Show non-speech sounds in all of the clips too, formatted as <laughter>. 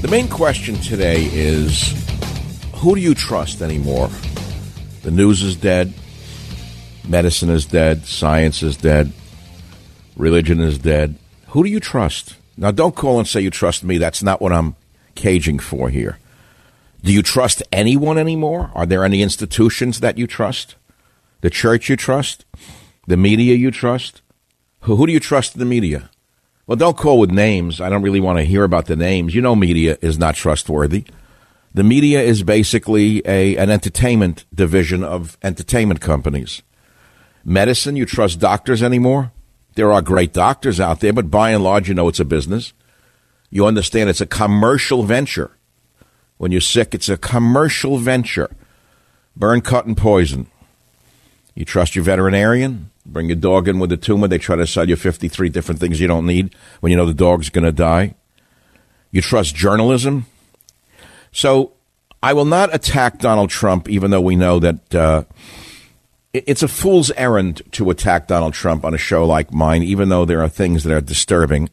The main question today is who do you trust anymore? The news is dead, medicine is dead, science is dead, religion is dead. Who do you trust? Now, don't call and say you trust me. That's not what I'm caging for here. Do you trust anyone anymore? Are there any institutions that you trust? The church you trust? The media you trust? Who, who do you trust in the media? Well, don't call with names. I don't really want to hear about the names. You know, media is not trustworthy. The media is basically a an entertainment division of entertainment companies. Medicine, you trust doctors anymore? There are great doctors out there, but by and large, you know it's a business. You understand it's a commercial venture. When you're sick, it's a commercial venture. Burn, cut, and poison. You trust your veterinarian? Bring your dog in with a tumor. They try to sell you 53 different things you don't need when you know the dog's going to die. You trust journalism? So I will not attack Donald Trump, even though we know that uh, it's a fool's errand to attack Donald Trump on a show like mine, even though there are things that are disturbing,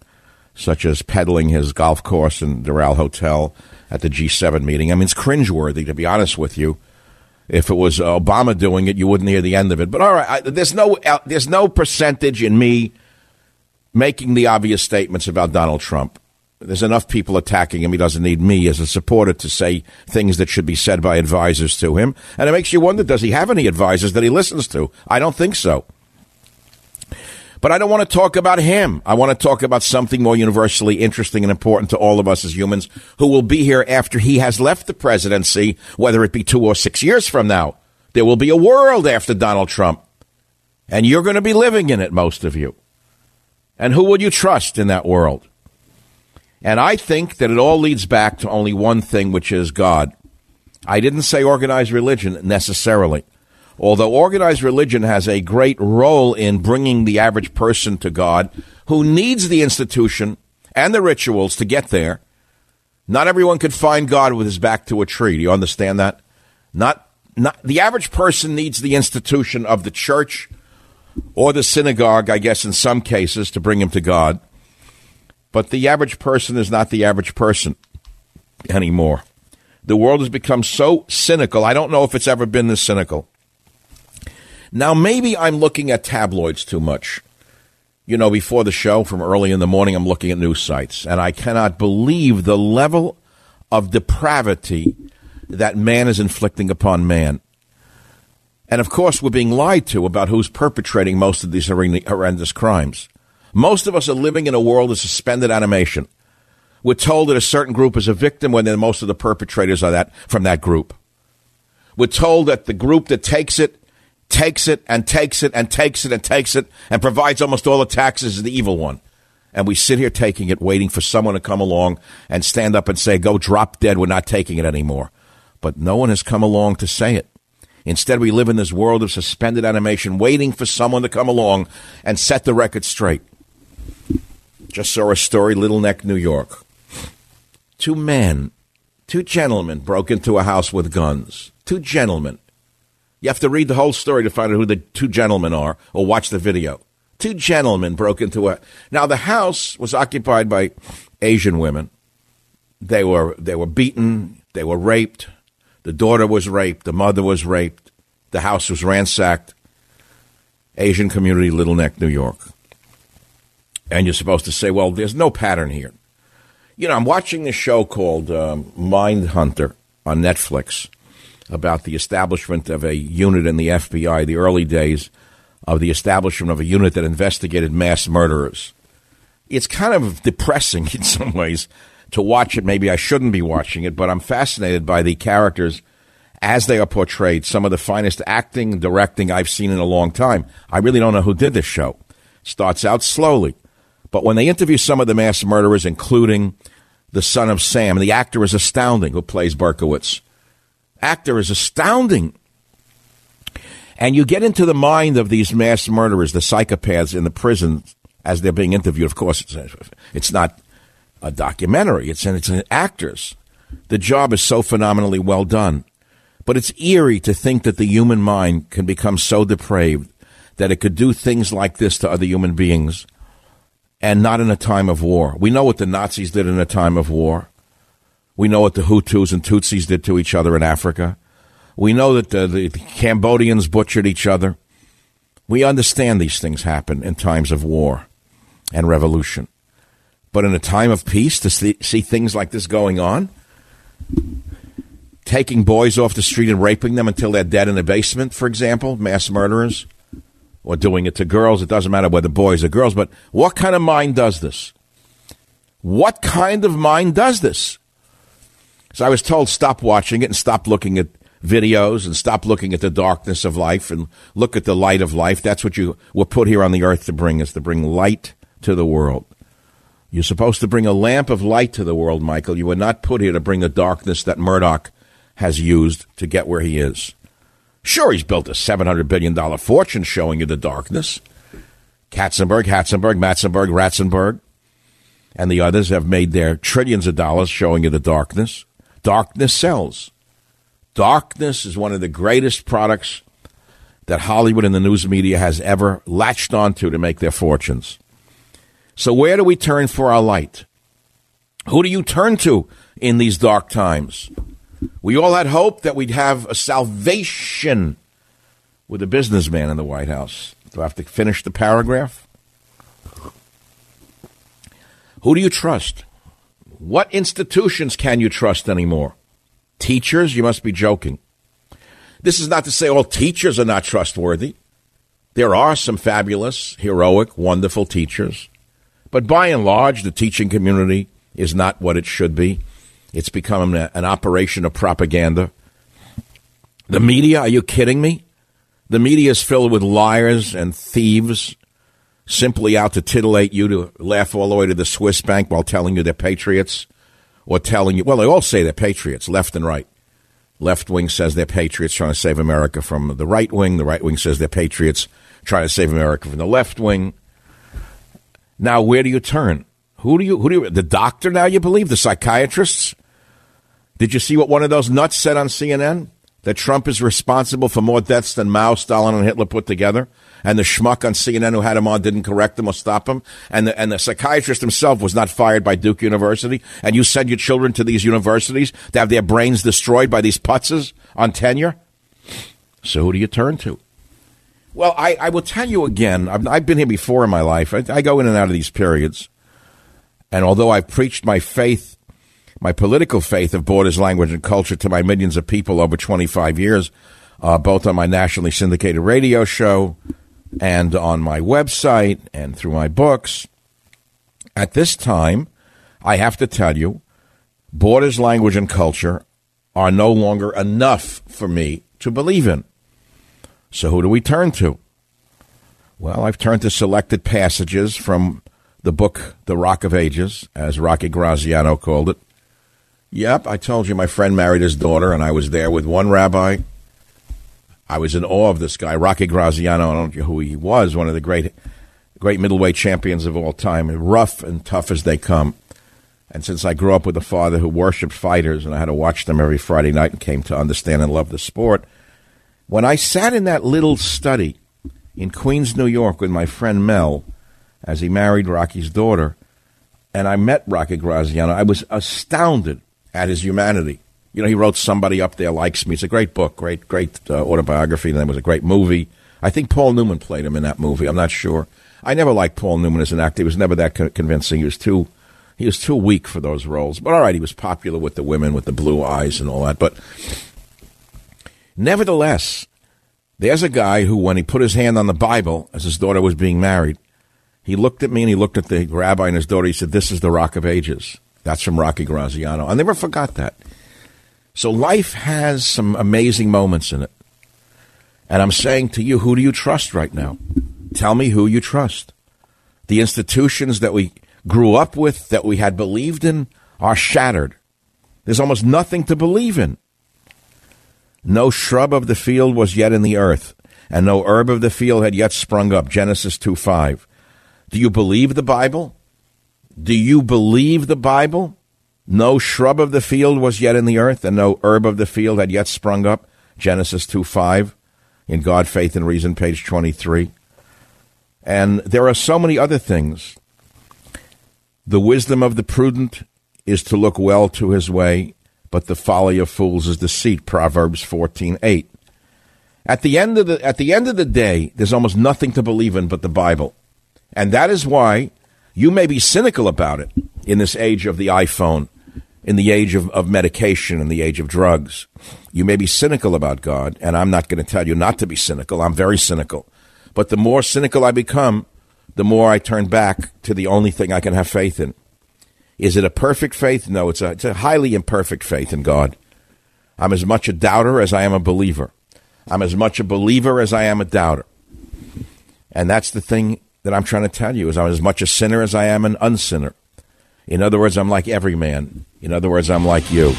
such as peddling his golf course in Doral Hotel at the G7 meeting. I mean, it's cringeworthy, to be honest with you. If it was Obama doing it, you wouldn't hear the end of it. But all right, I, there's no uh, there's no percentage in me making the obvious statements about Donald Trump. There's enough people attacking him. He doesn't need me as a supporter to say things that should be said by advisors to him. And it makes you wonder does he have any advisors that he listens to? I don't think so. But I don't want to talk about him. I want to talk about something more universally interesting and important to all of us as humans who will be here after he has left the presidency, whether it be two or six years from now. There will be a world after Donald Trump. And you're going to be living in it, most of you. And who would you trust in that world? And I think that it all leads back to only one thing, which is God. I didn't say organized religion necessarily. Although organized religion has a great role in bringing the average person to God who needs the institution and the rituals to get there, not everyone could find God with his back to a tree. Do you understand that? Not, not the average person needs the institution of the church or the synagogue, I guess, in some cases, to bring him to God. But the average person is not the average person anymore. The world has become so cynical. I don't know if it's ever been this cynical. Now, maybe I'm looking at tabloids too much. You know, before the show, from early in the morning, I'm looking at news sites, and I cannot believe the level of depravity that man is inflicting upon man. And of course, we're being lied to about who's perpetrating most of these horrendous crimes. Most of us are living in a world of suspended animation. We're told that a certain group is a victim when most of the perpetrators are that from that group. We're told that the group that takes it, takes it and takes it and takes it and takes it and provides almost all the taxes is the evil one. And we sit here taking it, waiting for someone to come along and stand up and say, go drop dead, we're not taking it anymore. But no one has come along to say it. Instead, we live in this world of suspended animation, waiting for someone to come along and set the record straight. Just saw a story, Little Neck, New York. Two men, two gentlemen broke into a house with guns. Two gentlemen. You have to read the whole story to find out who the two gentlemen are or watch the video. Two gentlemen broke into a. Now, the house was occupied by Asian women. They were, they were beaten, they were raped. The daughter was raped, the mother was raped, the house was ransacked. Asian community, Little Neck, New York. And you're supposed to say, well, there's no pattern here. You know, I'm watching this show called um, Mind Hunter on Netflix about the establishment of a unit in the FBI, the early days of the establishment of a unit that investigated mass murderers. It's kind of depressing <laughs> in some ways to watch it. Maybe I shouldn't be watching it, but I'm fascinated by the characters as they are portrayed. Some of the finest acting directing I've seen in a long time. I really don't know who did this show. Starts out slowly. But when they interview some of the mass murderers, including the son of Sam, the actor is astounding who plays Berkowitz. Actor is astounding. And you get into the mind of these mass murderers, the psychopaths in the prison as they're being interviewed. Of course, it's, it's not a documentary, it's, it's an actors. The job is so phenomenally well done. But it's eerie to think that the human mind can become so depraved that it could do things like this to other human beings and not in a time of war. We know what the Nazis did in a time of war. We know what the Hutus and Tutsis did to each other in Africa. We know that the, the Cambodians butchered each other. We understand these things happen in times of war and revolution. But in a time of peace, to see, see things like this going on, taking boys off the street and raping them until they're dead in the basement, for example, mass murderers, or doing it to girls. It doesn't matter whether boys or girls, but what kind of mind does this? What kind of mind does this? So I was told stop watching it and stop looking at videos and stop looking at the darkness of life and look at the light of life. That's what you were put here on the earth to bring, is to bring light to the world. You're supposed to bring a lamp of light to the world, Michael. You were not put here to bring the darkness that Murdoch has used to get where he is. Sure, he's built a $700 billion fortune showing you the darkness. Katzenberg, Hatzenberg, Matzenberg, Ratzenberg, and the others have made their trillions of dollars showing you the darkness. Darkness sells. Darkness is one of the greatest products that Hollywood and the news media has ever latched onto to make their fortunes. So, where do we turn for our light? Who do you turn to in these dark times? We all had hope that we'd have a salvation with a businessman in the White House. Do I have to finish the paragraph? Who do you trust? What institutions can you trust anymore? Teachers? You must be joking. This is not to say all teachers are not trustworthy. There are some fabulous, heroic, wonderful teachers. But by and large, the teaching community is not what it should be. It's become an, an operation of propaganda. The media, are you kidding me? The media is filled with liars and thieves simply out to titillate you to laugh all the way to the Swiss bank while telling you they're patriots or telling you, well, they all say they're patriots, left and right. Left wing says they're patriots trying to save America from the right wing. The right wing says they're patriots trying to save America from the left wing. Now, where do you turn? Who do you, who do you, the doctor now you believe? The psychiatrists? Did you see what one of those nuts said on CNN? That Trump is responsible for more deaths than Mao, Stalin, and Hitler put together? And the schmuck on CNN who had him on didn't correct him or stop him? And the, and the psychiatrist himself was not fired by Duke University? And you send your children to these universities to have their brains destroyed by these putzes on tenure? So who do you turn to? Well, I, I will tell you again, I've, I've, been here before in my life. I, I go in and out of these periods. And although I've preached my faith my political faith of borders, language, and culture to my millions of people over 25 years, uh, both on my nationally syndicated radio show and on my website and through my books. At this time, I have to tell you, borders, language, and culture are no longer enough for me to believe in. So who do we turn to? Well, I've turned to selected passages from the book The Rock of Ages, as Rocky Graziano called it. Yep, I told you my friend married his daughter, and I was there with one rabbi. I was in awe of this guy, Rocky Graziano. I don't know who he was, one of the great, great middleweight champions of all time, rough and tough as they come. And since I grew up with a father who worshipped fighters, and I had to watch them every Friday night and came to understand and love the sport, when I sat in that little study in Queens, New York, with my friend Mel, as he married Rocky's daughter, and I met Rocky Graziano, I was astounded at his humanity. You know, he wrote Somebody Up There Likes Me. It's a great book, great, great uh, autobiography, and it was a great movie. I think Paul Newman played him in that movie. I'm not sure. I never liked Paul Newman as an actor. He was never that convincing. He was too he was too weak for those roles. But all right, he was popular with the women with the blue eyes and all that. But nevertheless, there's a guy who, when he put his hand on the Bible as his daughter was being married, he looked at me and he looked at the rabbi and his daughter. He said, This is the Rock of Ages. That's from Rocky Graziano. I never forgot that. So life has some amazing moments in it. And I'm saying to you, who do you trust right now? Tell me who you trust. The institutions that we grew up with, that we had believed in, are shattered. There's almost nothing to believe in. No shrub of the field was yet in the earth, and no herb of the field had yet sprung up. Genesis 2 5. Do you believe the Bible? Do you believe the Bible? No shrub of the field was yet in the earth, and no herb of the field had yet sprung up. Genesis 2 5. In God, Faith, and Reason, page 23. And there are so many other things the wisdom of the prudent is to look well to his way, but the folly of fools is deceit. Proverbs fourteen eight. At the end of the at the end of the day, there's almost nothing to believe in but the Bible. And that is why you may be cynical about it in this age of the iPhone, in the age of, of medication, and the age of drugs. You may be cynical about God, and I'm not going to tell you not to be cynical. I'm very cynical. But the more cynical I become, the more I turn back to the only thing I can have faith in. Is it a perfect faith? No, it's a, it's a highly imperfect faith in God. I'm as much a doubter as I am a believer. I'm as much a believer as I am a doubter. And that's the thing that I'm trying to tell you is I'm as much a sinner as I am an unsinner. In other words, I'm like every man. In other words, I'm like you.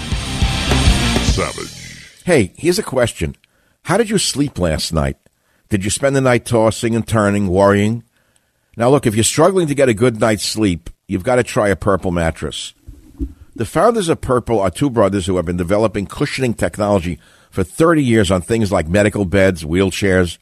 Savage. Hey, here's a question. How did you sleep last night? Did you spend the night tossing and turning, worrying? Now, look, if you're struggling to get a good night's sleep, you've got to try a purple mattress. The founders of Purple are two brothers who have been developing cushioning technology for 30 years on things like medical beds, wheelchairs.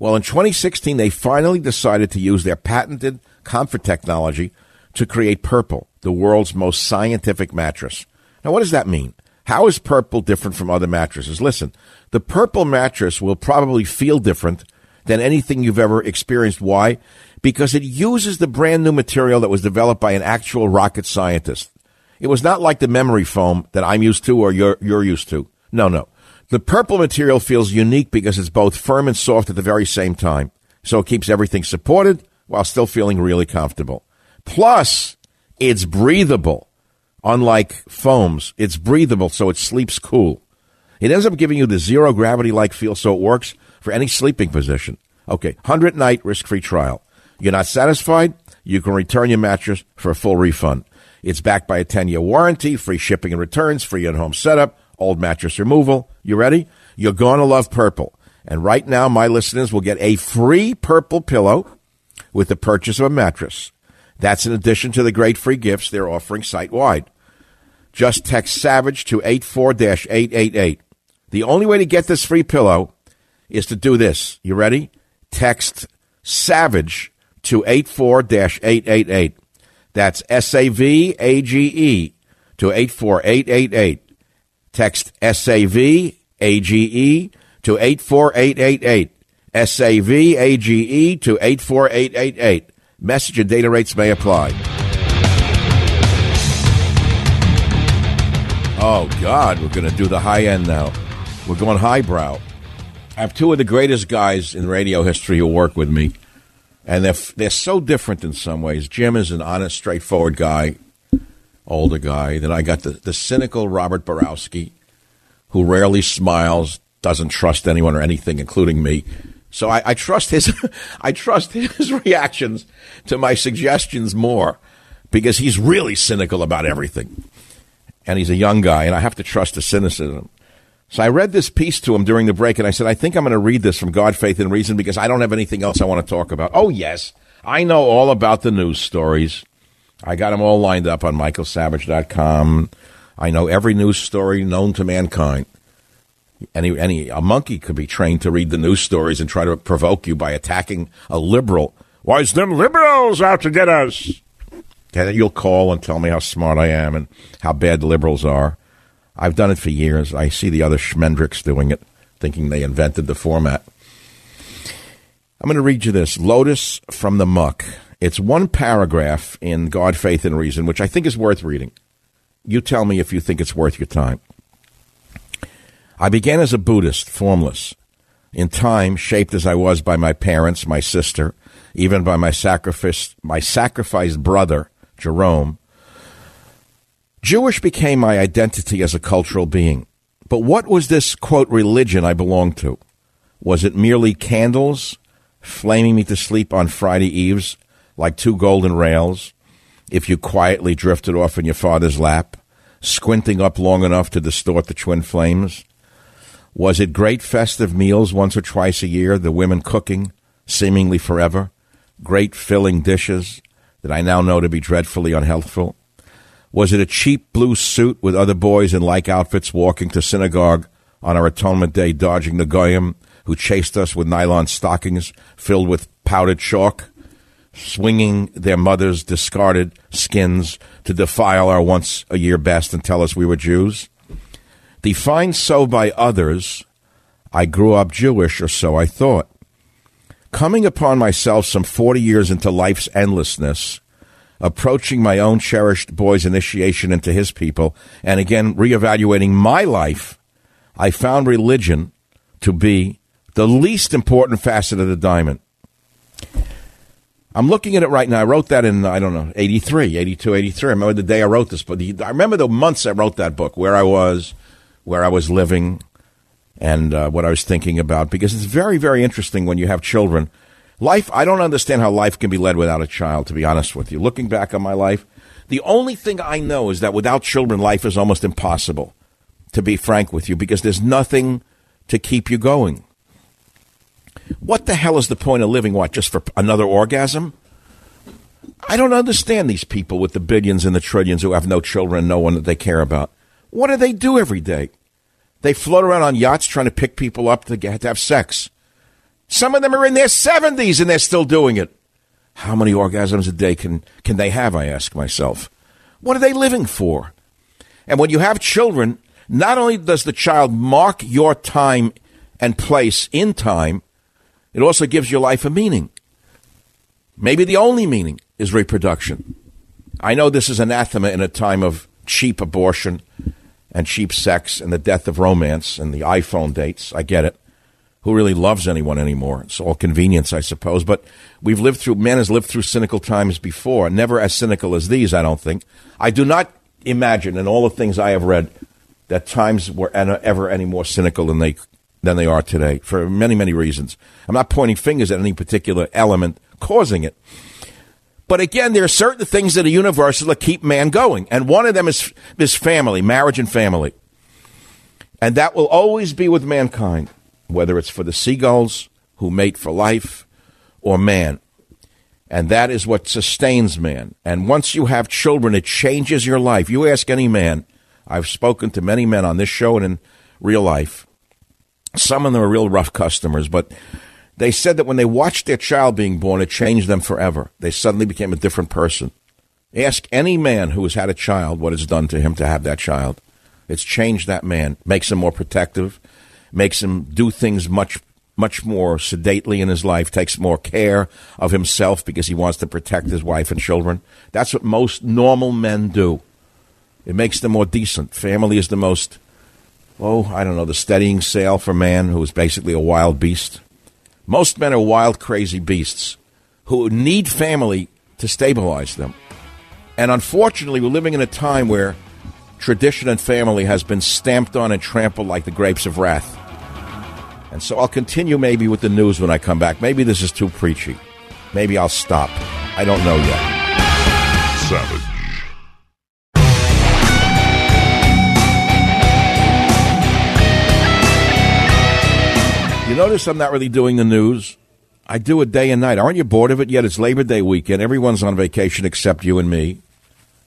Well, in 2016, they finally decided to use their patented comfort technology to create Purple, the world's most scientific mattress. Now, what does that mean? How is Purple different from other mattresses? Listen, the Purple mattress will probably feel different than anything you've ever experienced. Why? because it uses the brand new material that was developed by an actual rocket scientist. It was not like the memory foam that I'm used to or you're, you're used to. No, no. The purple material feels unique because it's both firm and soft at the very same time. So it keeps everything supported while still feeling really comfortable. Plus, it's breathable. Unlike foams, it's breathable so it sleeps cool. It ends up giving you the zero gravity like feel so it works for any sleeping position. Okay, 100 night risk free trial. You're not satisfied? You can return your mattress for a full refund. It's backed by a 10 year warranty, free shipping and returns, free in home setup, old mattress removal. You ready? You're going to love purple. And right now, my listeners will get a free purple pillow with the purchase of a mattress. That's in addition to the great free gifts they're offering site wide. Just text SAVAGE to 84 888. The only way to get this free pillow is to do this. You ready? Text SAVAGE to 84 888. That's S A V A G E to 84888. Text S A V A G E to 84888. S A V A G E to 84888. Message and data rates may apply. Oh, God, we're going to do the high end now. We're going highbrow. I have two of the greatest guys in radio history who work with me and they're they're so different in some ways. Jim is an honest, straightforward guy. older guy. Then I got the, the cynical Robert Borowski, who rarely smiles, doesn't trust anyone or anything, including me. So I, I trust his <laughs> I trust his reactions to my suggestions more because he's really cynical about everything. And he's a young guy, and I have to trust his cynicism. So I read this piece to him during the break, and I said, I think I'm going to read this from God, Faith, and Reason because I don't have anything else I want to talk about. Oh, yes, I know all about the news stories. I got them all lined up on michaelsavage.com. I know every news story known to mankind. Any, any, a monkey could be trained to read the news stories and try to provoke you by attacking a liberal. Why, it's them liberals out to get us. You'll call and tell me how smart I am and how bad the liberals are. I've done it for years. I see the other schmendricks doing it, thinking they invented the format. I'm going to read you this Lotus from the Muck. It's one paragraph in God, Faith, and Reason, which I think is worth reading. You tell me if you think it's worth your time. I began as a Buddhist, formless. In time, shaped as I was by my parents, my sister, even by my sacrifice, my sacrificed brother, Jerome, Jewish became my identity as a cultural being. But what was this, quote, religion I belonged to? Was it merely candles flaming me to sleep on Friday eves like two golden rails? If you quietly drifted off in your father's lap, squinting up long enough to distort the twin flames? Was it great festive meals once or twice a year, the women cooking, seemingly forever? Great filling dishes that I now know to be dreadfully unhealthful? Was it a cheap blue suit with other boys in like outfits walking to synagogue on our atonement day, dodging the goyim who chased us with nylon stockings filled with powdered chalk, swinging their mothers' discarded skins to defile our once a year best and tell us we were Jews? Defined so by others, I grew up Jewish, or so I thought. Coming upon myself some 40 years into life's endlessness, approaching my own cherished boy's initiation into his people, and again reevaluating my life, I found religion to be the least important facet of the diamond. I'm looking at it right now. I wrote that in, I don't know, 83, 82, 83. I remember the day I wrote this, but I remember the months I wrote that book, where I was, where I was living, and uh, what I was thinking about, because it's very, very interesting when you have children Life, I don't understand how life can be led without a child, to be honest with you. Looking back on my life, the only thing I know is that without children, life is almost impossible, to be frank with you, because there's nothing to keep you going. What the hell is the point of living? What, just for another orgasm? I don't understand these people with the billions and the trillions who have no children no one that they care about. What do they do every day? They float around on yachts trying to pick people up to, get, to have sex. Some of them are in their 70s and they're still doing it. How many orgasms a day can, can they have, I ask myself? What are they living for? And when you have children, not only does the child mark your time and place in time, it also gives your life a meaning. Maybe the only meaning is reproduction. I know this is anathema in a time of cheap abortion and cheap sex and the death of romance and the iPhone dates. I get it who really loves anyone anymore. It's all convenience, I suppose. But we've lived through, man has lived through cynical times before, never as cynical as these, I don't think. I do not imagine, in all the things I have read, that times were ever any more cynical than they, than they are today for many, many reasons. I'm not pointing fingers at any particular element causing it. But again, there are certain things that are universal that keep man going. And one of them is, is family, marriage and family. And that will always be with mankind whether it's for the seagulls who mate for life or man. And that is what sustains man. And once you have children, it changes your life. You ask any man, I've spoken to many men on this show and in real life. Some of them are real rough customers, but they said that when they watched their child being born, it changed them forever. They suddenly became a different person. Ask any man who has had a child what it's done to him to have that child. It's changed that man, makes him more protective, makes him do things much much more sedately in his life, takes more care of himself because he wants to protect his wife and children. That's what most normal men do. It makes them more decent. Family is the most, oh, I don't know, the steadying sail for man who is basically a wild beast. Most men are wild, crazy beasts who need family to stabilize them. And unfortunately, we're living in a time where tradition and family has been stamped on and trampled like the grapes of wrath. And so I'll continue maybe with the news when I come back. Maybe this is too preachy. Maybe I'll stop. I don't know yet. Savage. You notice I'm not really doing the news. I do it day and night. Aren't you bored of it yet? It's Labor Day weekend. Everyone's on vacation except you and me,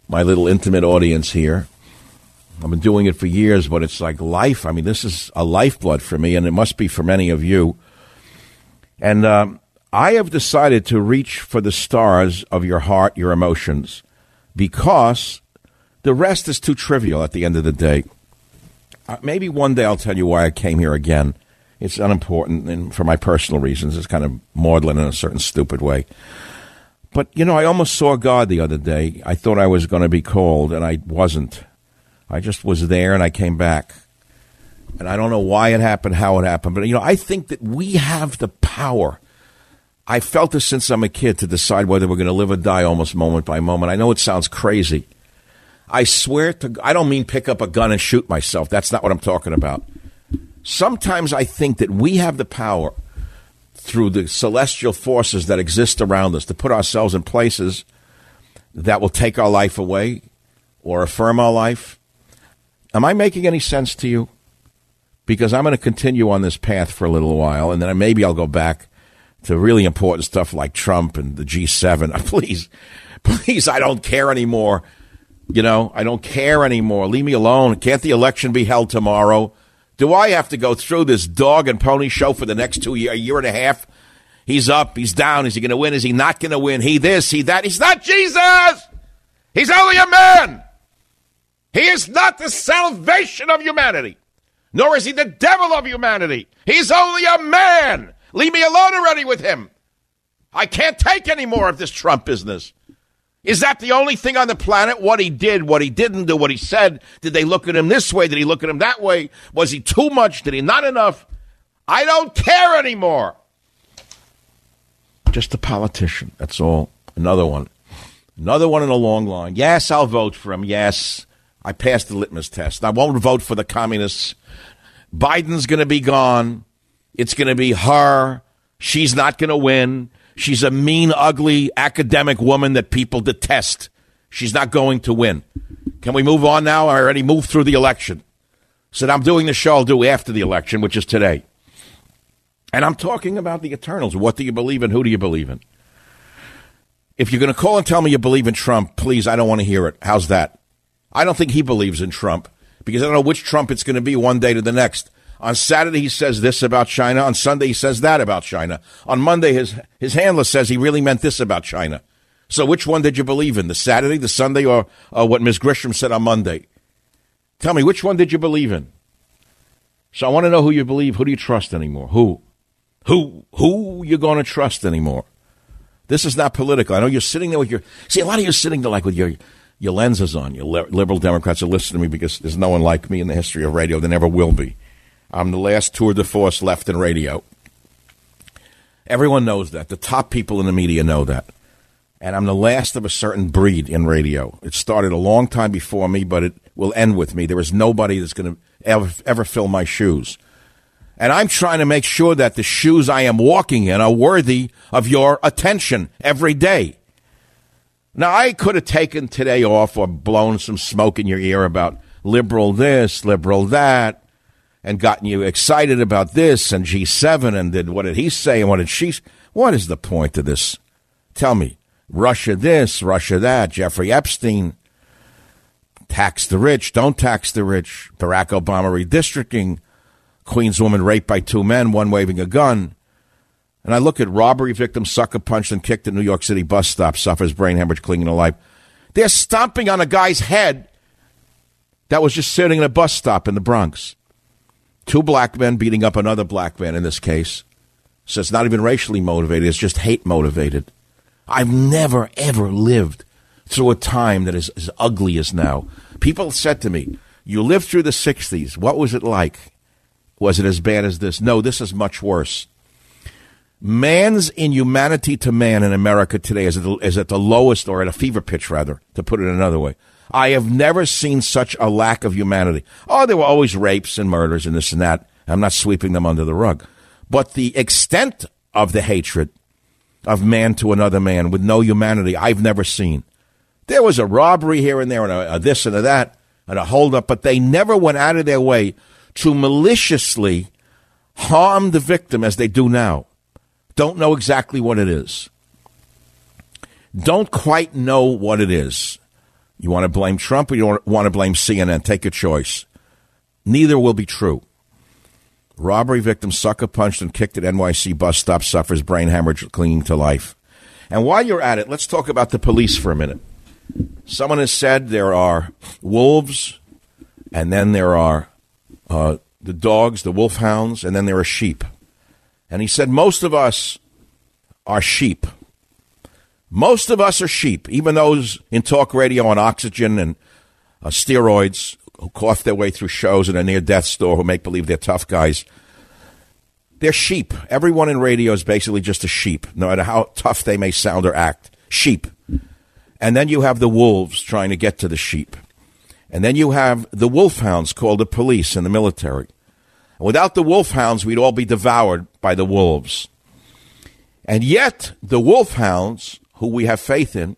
my little intimate audience here. I've been doing it for years, but it's like life. I mean, this is a lifeblood for me, and it must be for many of you. And um, I have decided to reach for the stars of your heart, your emotions, because the rest is too trivial at the end of the day. Uh, maybe one day I'll tell you why I came here again. It's unimportant, and for my personal reasons, it's kind of maudlin in a certain stupid way. But, you know, I almost saw God the other day. I thought I was going to be called, and I wasn't. I just was there and I came back. And I don't know why it happened, how it happened, but you know, I think that we have the power. I felt this since I'm a kid to decide whether we're going to live or die almost moment by moment. I know it sounds crazy. I swear to I don't mean pick up a gun and shoot myself. That's not what I'm talking about. Sometimes I think that we have the power through the celestial forces that exist around us to put ourselves in places that will take our life away or affirm our life Am I making any sense to you? Because I'm going to continue on this path for a little while, and then maybe I'll go back to really important stuff like Trump and the G7. <laughs> Please, please, I don't care anymore. You know, I don't care anymore. Leave me alone. Can't the election be held tomorrow? Do I have to go through this dog and pony show for the next two year, a year and a half? He's up, he's down. Is he going to win? Is he not going to win? He this, he that. He's not Jesus. He's only a man. He is not the salvation of humanity, nor is he the devil of humanity. He's only a man. Leave me alone already with him. I can't take any more of this Trump business. Is that the only thing on the planet? What he did, what he didn't do, what he said? Did they look at him this way? Did he look at him that way? Was he too much? Did he not enough? I don't care anymore. Just a politician. That's all. Another one. Another one in a long line. Yes, I'll vote for him. Yes. I passed the litmus test. I won't vote for the communists. Biden's going to be gone. It's going to be her. She's not going to win. She's a mean, ugly academic woman that people detest. She's not going to win. Can we move on now? I already moved through the election. Said I'm doing the show I'll do after the election, which is today. And I'm talking about the Eternals. What do you believe in? Who do you believe in? If you're going to call and tell me you believe in Trump, please, I don't want to hear it. How's that? I don't think he believes in Trump because I don't know which Trump it's going to be one day to the next. On Saturday, he says this about China. On Sunday, he says that about China. On Monday, his, his handler says he really meant this about China. So which one did you believe in? The Saturday, the Sunday, or, or what Ms. Grisham said on Monday? Tell me, which one did you believe in? So I want to know who you believe. Who do you trust anymore? Who? Who? Who you going to trust anymore? This is not political. I know you're sitting there with your. See, a lot of you are sitting there like with your your lenses on. You liberal Democrats are listening to me because there's no one like me in the history of radio. There never will be. I'm the last tour de force left in radio. Everyone knows that. The top people in the media know that. And I'm the last of a certain breed in radio. It started a long time before me, but it will end with me. There is nobody that's going to ever, ever fill my shoes. And I'm trying to make sure that the shoes I am walking in are worthy of your attention every day. Now, I could have taken today off or blown some smoke in your ear about liberal this, liberal that, and gotten you excited about this and G7 and did what did he say and what did she? What is the point of this? Tell me. Russia this, Russia that, Jeffrey Epstein, tax the rich, don't tax the rich, Barack Obama redistricting, Queens woman raped by two men, one waving a gun. And I look at robbery victim sucker punched and kicked at New York City bus stop, suffers brain hemorrhage, clinging to life. They're stomping on a guy's head that was just sitting in a bus stop in the Bronx. Two black men beating up another black man in this case. So it's not even racially motivated, it's just hate motivated. I've never, ever lived through a time that is as ugly as now. People said to me, You lived through the 60s. What was it like? Was it as bad as this? No, this is much worse. Man's inhumanity to man in America today is at, the, is at the lowest, or at a fever pitch, rather, to put it another way. I have never seen such a lack of humanity. Oh, there were always rapes and murders and this and that. I'm not sweeping them under the rug. But the extent of the hatred of man to another man with no humanity, I've never seen. There was a robbery here and there, and a, a this and a that, and a holdup, but they never went out of their way to maliciously harm the victim as they do now don't know exactly what it is. Don't quite know what it is. You want to blame Trump or you want to blame CNN? Take a choice. Neither will be true. Robbery victim sucker punched and kicked at NYC bus stop suffers brain hemorrhage clinging to life. And while you're at it, let's talk about the police for a minute. Someone has said there are wolves, and then there are uh, the dogs, the wolfhounds, and then there are sheep. And he said, Most of us are sheep. Most of us are sheep, even those in talk radio on oxygen and uh, steroids who cough their way through shows in a near death store who make believe they're tough guys. They're sheep. Everyone in radio is basically just a sheep, no matter how tough they may sound or act. Sheep. And then you have the wolves trying to get to the sheep. And then you have the wolfhounds called the police and the military. Without the wolfhounds, we'd all be devoured by the wolves. And yet, the wolfhounds, who we have faith in,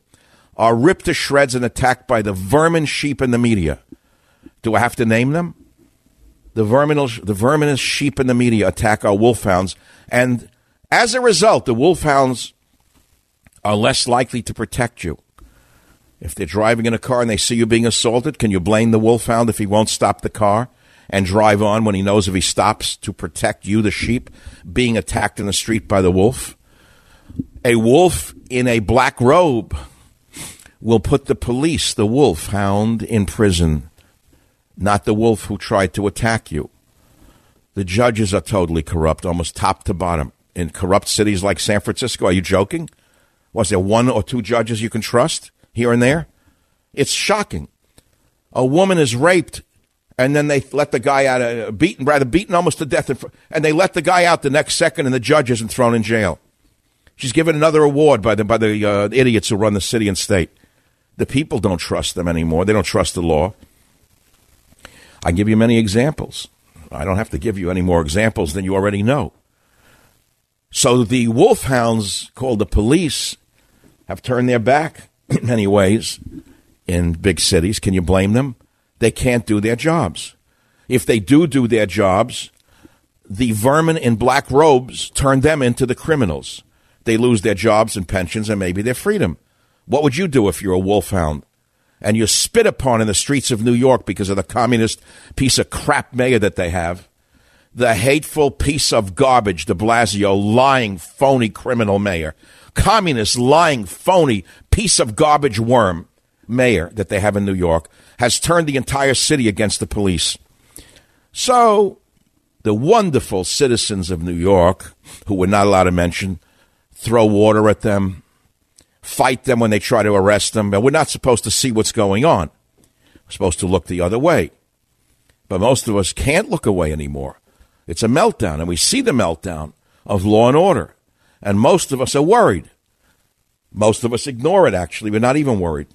are ripped to shreds and attacked by the vermin sheep in the media. Do I have to name them? The verminous, the verminous sheep in the media attack our wolfhounds, and as a result, the wolfhounds are less likely to protect you. If they're driving in a car and they see you being assaulted, can you blame the wolfhound if he won't stop the car? and drive on when he knows if he stops to protect you, the sheep, being attacked in the street by the wolf. A wolf in a black robe will put the police, the wolf hound, in prison, not the wolf who tried to attack you. The judges are totally corrupt, almost top to bottom. In corrupt cities like San Francisco, are you joking? Was there one or two judges you can trust here and there? It's shocking. A woman is raped and then they let the guy out, uh, beaten, rather beaten almost to death, and they let the guy out the next second, and the judge isn't thrown in jail. She's given another award by the by the uh, idiots who run the city and state. The people don't trust them anymore. They don't trust the law. I give you many examples. I don't have to give you any more examples than you already know. So the wolfhounds, called the police, have turned their back <clears throat> in many ways in big cities. Can you blame them? they can't do their jobs. If they do do their jobs, the vermin in black robes turn them into the criminals. They lose their jobs and pensions and maybe their freedom. What would you do if you're a wolfhound and you're spit upon in the streets of New York because of the communist piece of crap mayor that they have? The hateful piece of garbage, de Blasio, lying, phony criminal mayor. Communist, lying, phony piece of garbage worm mayor that they have in New York has turned the entire city against the police. So, the wonderful citizens of New York, who we're not allowed to mention, throw water at them, fight them when they try to arrest them, and we're not supposed to see what's going on. We're supposed to look the other way. But most of us can't look away anymore. It's a meltdown, and we see the meltdown of law and order. And most of us are worried. Most of us ignore it, actually. We're not even worried.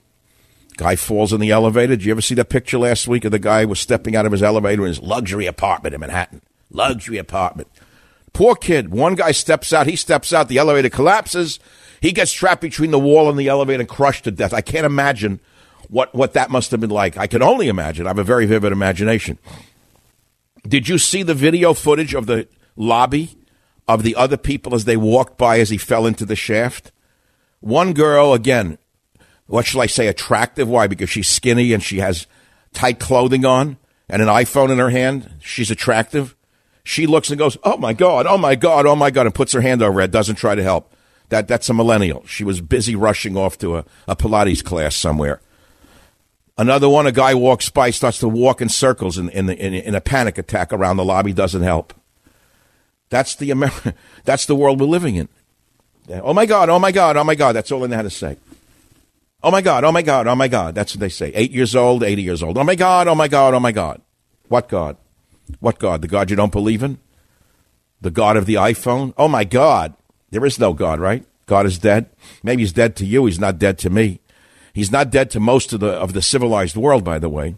Guy falls in the elevator. Did you ever see that picture last week of the guy who was stepping out of his elevator in his luxury apartment in Manhattan? Luxury apartment. Poor kid. One guy steps out. He steps out. The elevator collapses. He gets trapped between the wall and the elevator and crushed to death. I can't imagine what, what that must have been like. I can only imagine. I have a very vivid imagination. Did you see the video footage of the lobby of the other people as they walked by as he fell into the shaft? One girl, again, what shall I say, attractive. Why? Because she's skinny and she has tight clothing on and an iPhone in her hand. She's attractive. She looks and goes, "Oh my god, oh my god, oh my god," and puts her hand over it. Doesn't try to help. That that's a millennial. She was busy rushing off to a, a Pilates class somewhere. Another one, a guy walks by, starts to walk in circles in, in, in, in a panic attack around the lobby. Doesn't help. That's the Amer- That's the world we're living in. Oh my God! Oh my God! Oh my God! That's all I know how to say. Oh my God, oh my God, oh my God. That's what they say. Eight years old, 80 years old. Oh my God, oh my God, oh my God. What God? What God? The God you don't believe in? The God of the iPhone? Oh my God. There is no God, right? God is dead. Maybe he's dead to you. He's not dead to me. He's not dead to most of the of the civilized world, by the way.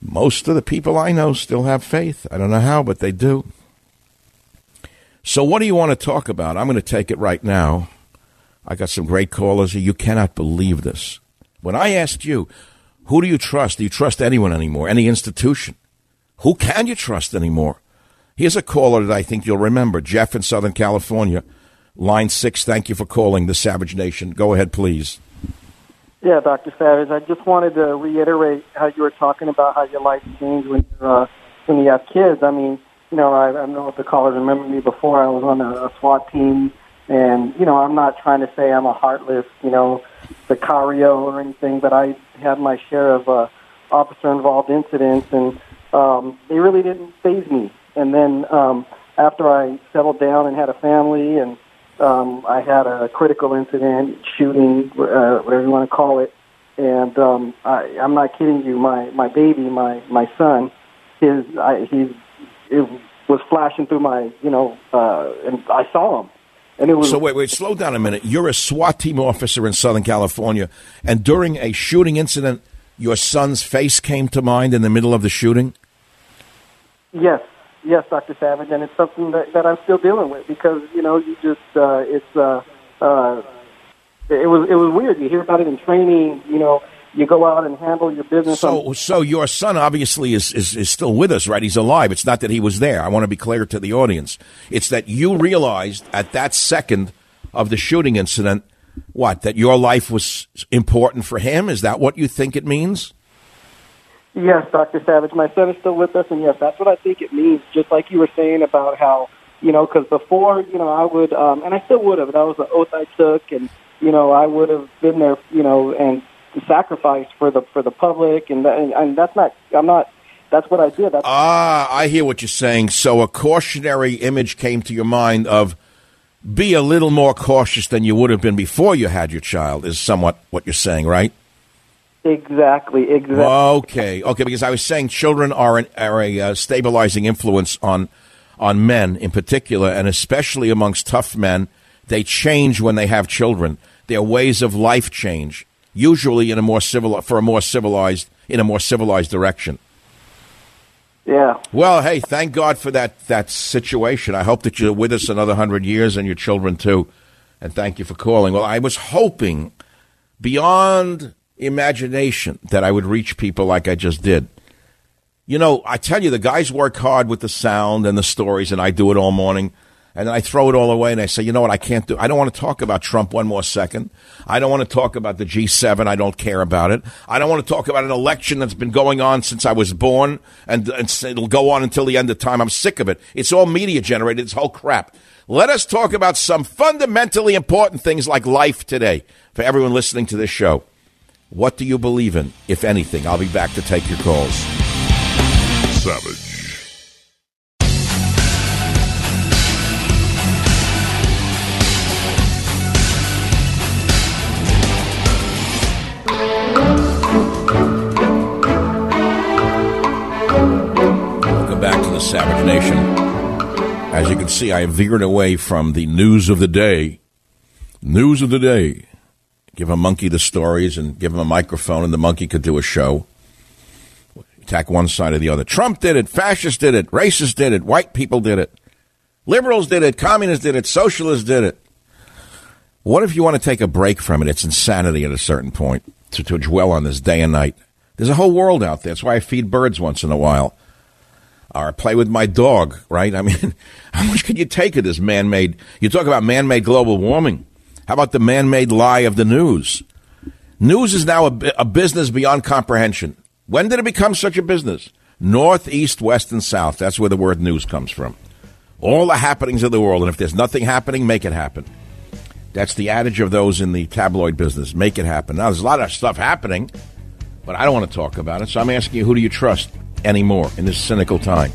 Most of the people I know still have faith. I don't know how, but they do. So, what do you want to talk about? I'm going to take it right now. I got some great callers here. You cannot believe this. When I asked you, who do you trust? Do you trust anyone anymore? Any institution? Who can you trust anymore? Here's a caller that I think you'll remember Jeff in Southern California. Line six, thank you for calling the Savage Nation. Go ahead, please. Yeah, Dr. Savage, I just wanted to reiterate how you were talking about how your life changed when, uh, when you have kids. I mean, you know, I, I don't know if the callers remember me before. I was on a, a SWAT team, and you know, I'm not trying to say I'm a heartless, you know, Sicario or anything, but I had my share of uh, officer-involved incidents, and um, they really didn't phase me. And then um, after I settled down and had a family, and um, I had a critical incident, shooting, uh, whatever you want to call it, and um, I, I'm not kidding you. My my baby, my my son, his I, he's it was flashing through my, you know, uh, and I saw him. And it was so wait, wait, slow down a minute. You're a SWAT team officer in Southern California, and during a shooting incident, your son's face came to mind in the middle of the shooting. Yes, yes, Doctor Savage, and it's something that, that I'm still dealing with because you know you just uh, it's uh, uh, it was it was weird. You hear about it in training, you know, you go out and handle your business. So, on- so your son obviously is, is, is still with us, right? He's alive. It's not that he was there. I want to be clear to the audience. It's that you realized at that second of the shooting incident, what, that your life was important for him? Is that what you think it means? Yes, Dr. Savage. My son is still with us, and yes, that's what I think it means. Just like you were saying about how, you know, because before, you know, I would, um, and I still would have, that was an oath I took, and, you know, I would have been there, you know, and sacrifice for the for the public, and, and, and that's not. I'm not. That's what I did. That's ah, I hear what you're saying. So a cautionary image came to your mind of be a little more cautious than you would have been before you had your child. Is somewhat what you're saying, right? Exactly. Exactly. Okay. Okay. Because I was saying children are an, are a uh, stabilizing influence on on men in particular, and especially amongst tough men. They change when they have children. Their ways of life change usually in a more civil for a more civilized in a more civilized direction. Yeah. Well, hey, thank God for that that situation. I hope that you're with us another hundred years and your children too. And thank you for calling. Well, I was hoping beyond imagination that I would reach people like I just did. You know, I tell you, the guys work hard with the sound and the stories, and I do it all morning and I throw it all away and I say, you know what, I can't do. I don't want to talk about Trump one more second. I don't want to talk about the G7. I don't care about it. I don't want to talk about an election that's been going on since I was born and, and it'll go on until the end of time. I'm sick of it. It's all media generated. It's whole crap. Let us talk about some fundamentally important things like life today for everyone listening to this show. What do you believe in, if anything? I'll be back to take your calls. Savage. Savage Nation. As you can see, I am veering away from the news of the day. News of the day. Give a monkey the stories and give him a microphone, and the monkey could do a show. Attack one side or the other. Trump did it. Fascists did it. Racists did it. White people did it. Liberals did it. Communists did it. Socialists did it. What if you want to take a break from it? It's insanity at a certain point to, to dwell on this day and night. There's a whole world out there. That's why I feed birds once in a while or play with my dog, right? I mean, <laughs> how much can you take of this man made? You talk about man made global warming. How about the man made lie of the news? News is now a, a, business beyond comprehension. When did it become such a business? North, east, west, and south. That's where the word news comes from. All the happenings of the world. And if there's nothing happening, make it happen. That's the adage of those in the tabloid business. Make it happen. Now, there's a lot of stuff happening, but I don't want to talk about it. So I'm asking you, who do you trust? anymore in this cynical time.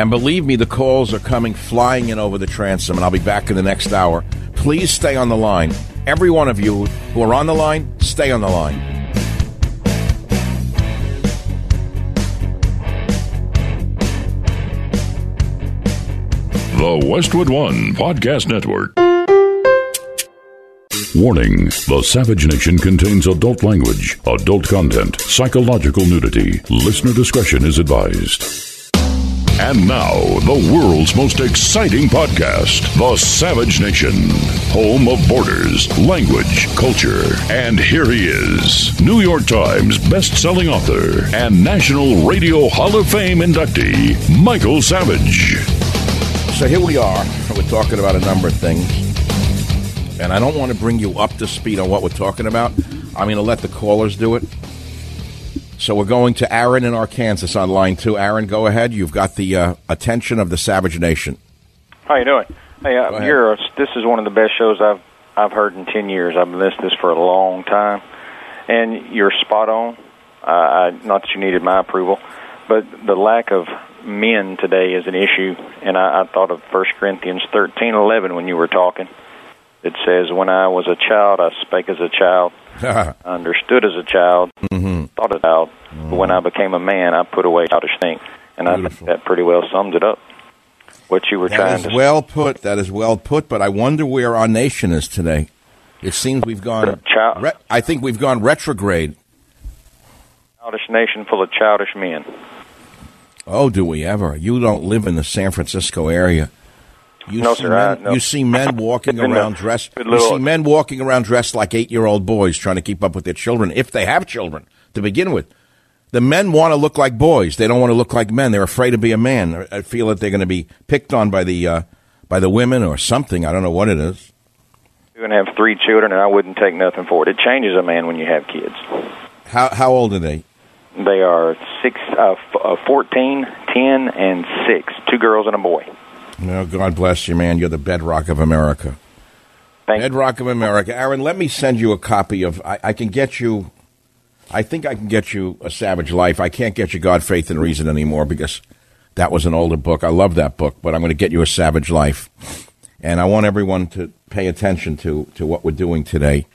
And believe me, the calls are coming flying in over the transom, and I'll be back in the next hour. Please stay on the line. Every one of you who are on the line, stay on the line. The Westwood One Podcast Network. Warning The Savage Nation contains adult language, adult content, psychological nudity. Listener discretion is advised. And now, the world's most exciting podcast, The Savage Nation, home of borders, language, culture. And here he is, New York Times best-selling author and National Radio Hall of Fame inductee, Michael Savage. So here we are. We're talking about a number of things. And I don't want to bring you up to speed on what we're talking about. I'm going to let the callers do it. So we're going to Aaron in Arkansas on line two. Aaron, go ahead. You've got the uh, attention of the Savage Nation. How you doing? Hey, uh, you're, this is one of the best shows I've I've heard in ten years. I've been listening to this for a long time, and you're spot on. Uh, I, not that you needed my approval, but the lack of men today is an issue. And I, I thought of First Corinthians thirteen eleven when you were talking. It says, "When I was a child, I spake as a child, <laughs> understood as a child, mm-hmm. A child. But when I mm. became a man, I put away childish things." And I think that pretty well sums it up. What you were That trying is to well put. That is well put. But I wonder where our nation is today. It seems we've gone. Child- Re- I think we've gone retrograde. childish nation full of childish men. Oh, do we ever? You don't live in the San Francisco area. You No, see sir, I- no. You see men walking <laughs> around dressed. You see men walking around dressed like eight-year-old boys, trying to keep up with their children, if they have children to begin with. The men want to look like boys. They don't want to look like men. They're afraid to be a man. I feel that they're going to be picked on by the uh, by the women or something. I don't know what it is. You're going to have three children, and I wouldn't take nothing for it. It changes a man when you have kids. How how old are they? They are six, uh, f- uh, 14, 10, and 6. Two girls and a boy. No, God bless you, man. You're the bedrock of America. Thank Bedrock of America. Aaron, let me send you a copy of. I, I can get you. I think I can get you a Savage Life. I can't get you God, Faith, and Reason anymore because that was an older book. I love that book, but I'm going to get you a Savage Life, and I want everyone to pay attention to to what we're doing today.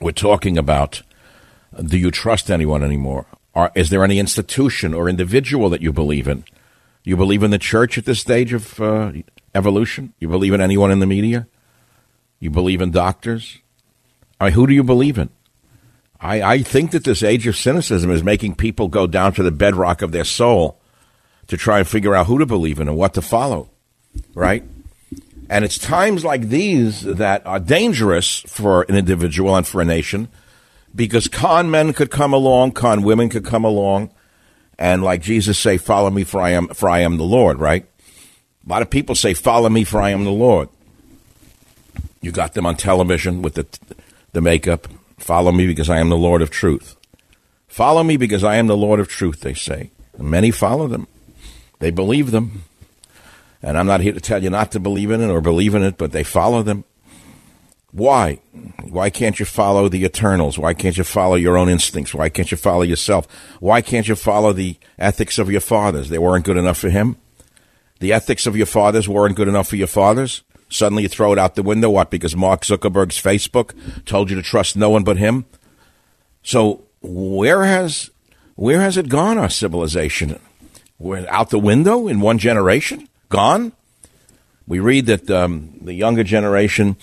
We're talking about. Do you trust anyone anymore? Or is there any institution or individual that you believe in? You believe in the church at this stage of uh, evolution? You believe in anyone in the media? You believe in doctors? Who do you believe in? I, I think that this age of cynicism is making people go down to the bedrock of their soul to try and figure out who to believe in and what to follow, right? And it's times like these that are dangerous for an individual and for a nation because con men could come along, con women could come along, and like Jesus say, "Follow me, for I am for I am the Lord." Right? A lot of people say, "Follow me, for I am the Lord." You got them on television with the the makeup. Follow me because I am the Lord of truth. Follow me because I am the Lord of truth. They say, and many follow them. They believe them, and I'm not here to tell you not to believe in it or believe in it, but they follow them. Why? Why can't you follow the eternals? Why can't you follow your own instincts? Why can't you follow yourself? Why can't you follow the ethics of your fathers? They weren't good enough for him. The ethics of your fathers weren't good enough for your fathers. Suddenly you throw it out the window. What? Because Mark Zuckerberg's Facebook told you to trust no one but him. So where has where has it gone? Our civilization? We're out the window in one generation. Gone. We read that um, the younger generation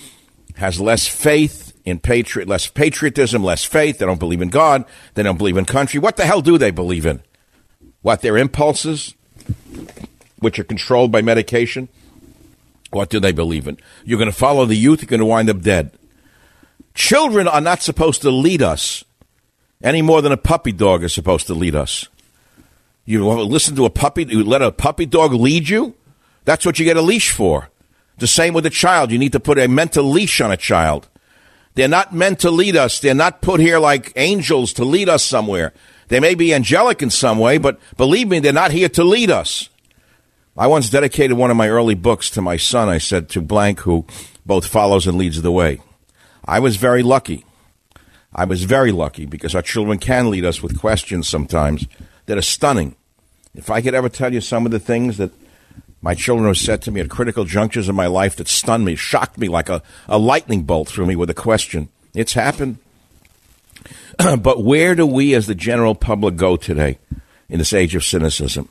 has less faith in patriot, less patriotism, less faith. They don't believe in God. They don't believe in country. What the hell do they believe in? What their impulses, which are controlled by medication. What do they believe in? You're going to follow the youth. You're going to wind up dead. Children are not supposed to lead us any more than a puppy dog is supposed to lead us. You listen to a puppy. You let a puppy dog lead you. That's what you get a leash for. The same with a child. You need to put a mental leash on a child. They're not meant to lead us. They're not put here like angels to lead us somewhere. They may be angelic in some way, but believe me, they're not here to lead us. I once dedicated one of my early books to my son. I said to blank, who both follows and leads the way. I was very lucky. I was very lucky because our children can lead us with questions sometimes that are stunning. If I could ever tell you some of the things that my children have said to me at critical junctures in my life that stunned me, shocked me like a, a lightning bolt through me with a question. It's happened. <clears throat> but where do we as the general public go today in this age of cynicism?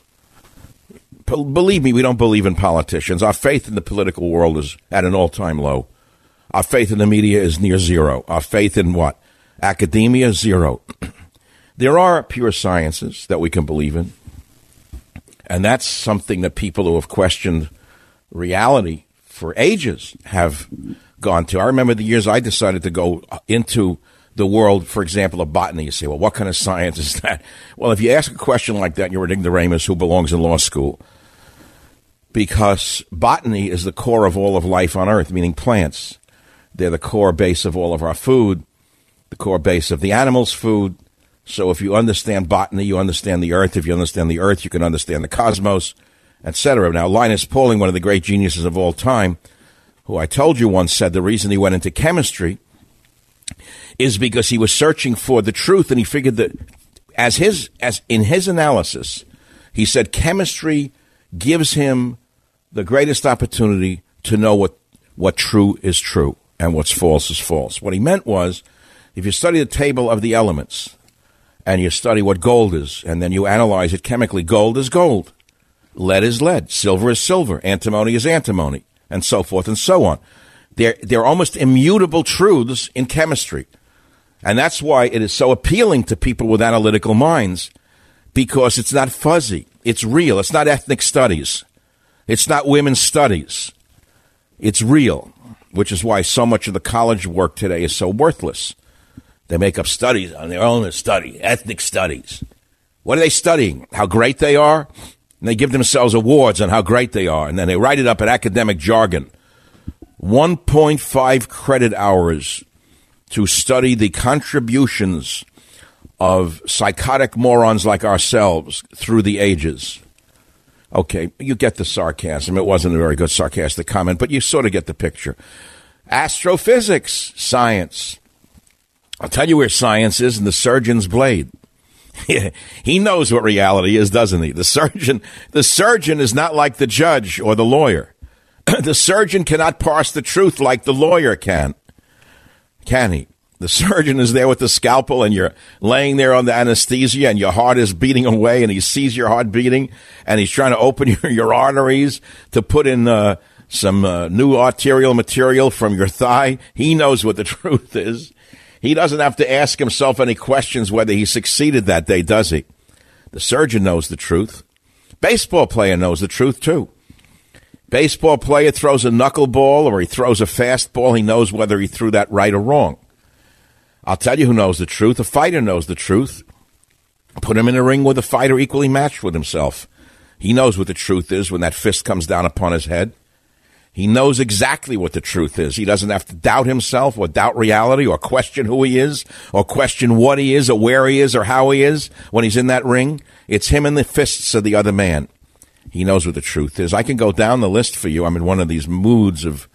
Believe me, we don't believe in politicians. Our faith in the political world is at an all time low. Our faith in the media is near zero. Our faith in what? Academia, zero. <clears throat> there are pure sciences that we can believe in. And that's something that people who have questioned reality for ages have gone to. I remember the years I decided to go into the world, for example, of botany. You say, well, what kind of science is <laughs> that? Well, if you ask a question like that, you're an ignoramus who belongs in law school. Because botany is the core of all of life on Earth, meaning plants. They're the core base of all of our food, the core base of the animal's food. So if you understand botany, you understand the Earth. If you understand the Earth, you can understand the cosmos, etc. Now, Linus Pauling, one of the great geniuses of all time, who I told you once said the reason he went into chemistry is because he was searching for the truth and he figured that as his as in his analysis he said chemistry gives him the greatest opportunity to know what what true is true and what's false is false. What he meant was if you study the table of the elements and you study what gold is and then you analyze it chemically gold is gold. Lead is lead. Silver is silver. Antimony is antimony. And so forth and so on. They're, they're almost immutable truths in chemistry. And that's why it is so appealing to people with analytical minds because it's not fuzzy. It's real. It's not ethnic studies. It's not women's studies. It's real, which is why so much of the college work today is so worthless. They make up studies on their own study, ethnic studies. What are they studying? How great they are? And they give themselves awards on how great they are. And then they write it up in academic jargon. 1.5 credit hours to study the contributions of psychotic morons like ourselves through the ages. Okay, you get the sarcasm. It wasn't a very good sarcastic comment, but you sort of get the picture. Astrophysics, science. I'll tell you where science is in the surgeon's blade. <laughs> he knows what reality is, doesn't he? The surgeon, the surgeon is not like the judge or the lawyer. <clears throat> the surgeon cannot parse the truth like the lawyer can. Can he? The surgeon is there with the scalpel and you're laying there on the anesthesia and your heart is beating away and he sees your heart beating and he's trying to open <laughs> your, your arteries to put in uh, some uh, new arterial material from your thigh. He knows what the <laughs> truth is. He doesn't have to ask himself any questions whether he succeeded that day, does he? The surgeon knows the truth. Baseball player knows the truth too. Baseball player throws a knuckleball or he throws a fastball. He knows whether he threw that right or wrong. I'll tell you who knows the truth. A fighter knows the truth. Put him in a ring with a fighter equally matched with himself. He knows what the truth is when that fist comes down upon his head. He knows exactly what the truth is. He doesn't have to doubt himself or doubt reality or question who he is or question what he is or where he is or how he is when he's in that ring. It's him and the fists of the other man. He knows what the truth is. I can go down the list for you. I'm in one of these moods of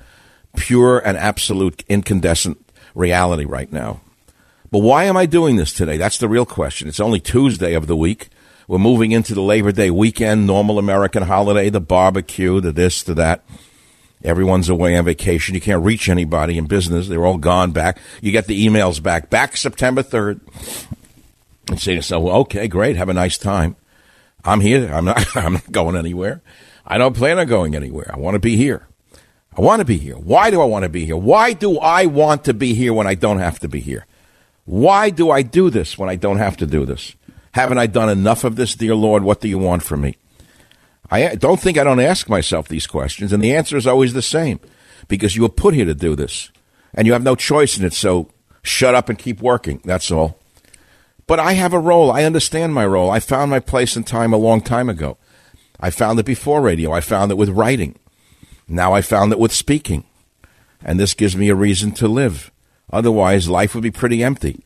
pure and absolute incandescent reality right now. But why am I doing this today? That's the real question. It's only Tuesday of the week. We're moving into the Labor Day weekend, normal American holiday, the barbecue, the this, the that. Everyone's away on vacation. You can't reach anybody in business. They're all gone back. You get the emails back. Back September 3rd. And say to yourself, well, okay, great. Have a nice time. I'm here. I'm not, <laughs> I'm not going anywhere. I don't plan on going anywhere. I want to be here. I want to be here. Why do I want to be here? Why do I want to be here when I don't have to be here? Why do I do this when I don't have to do this? Haven't I done enough of this, dear Lord? What do you want from me? I don't think I don't ask myself these questions, and the answer is always the same because you were put here to do this, and you have no choice in it, so shut up and keep working. That's all. But I have a role. I understand my role. I found my place in time a long time ago. I found it before radio. I found it with writing. Now I found it with speaking. And this gives me a reason to live. Otherwise, life would be pretty empty.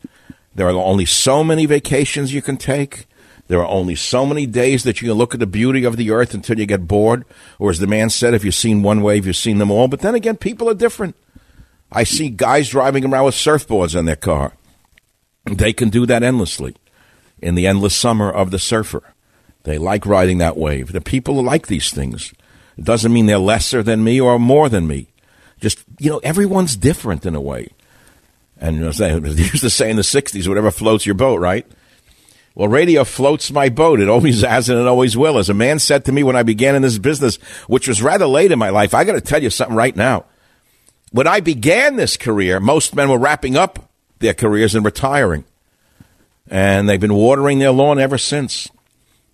There are only so many vacations you can take. There are only so many days that you can look at the beauty of the earth until you get bored. Or as the man said, if you've seen one wave, you've seen them all. But then again, people are different. I see guys driving around with surfboards in their car. They can do that endlessly in the endless summer of the surfer. They like riding that wave. The people like these things. It doesn't mean they're lesser than me or more than me. Just, you know, everyone's different in a way. And you know, they used to say in the 60s, whatever floats your boat, right? Well, radio floats my boat. It always has and it always will. As a man said to me when I began in this business, which was rather late in my life, I got to tell you something right now. When I began this career, most men were wrapping up their careers and retiring. And they've been watering their lawn ever since.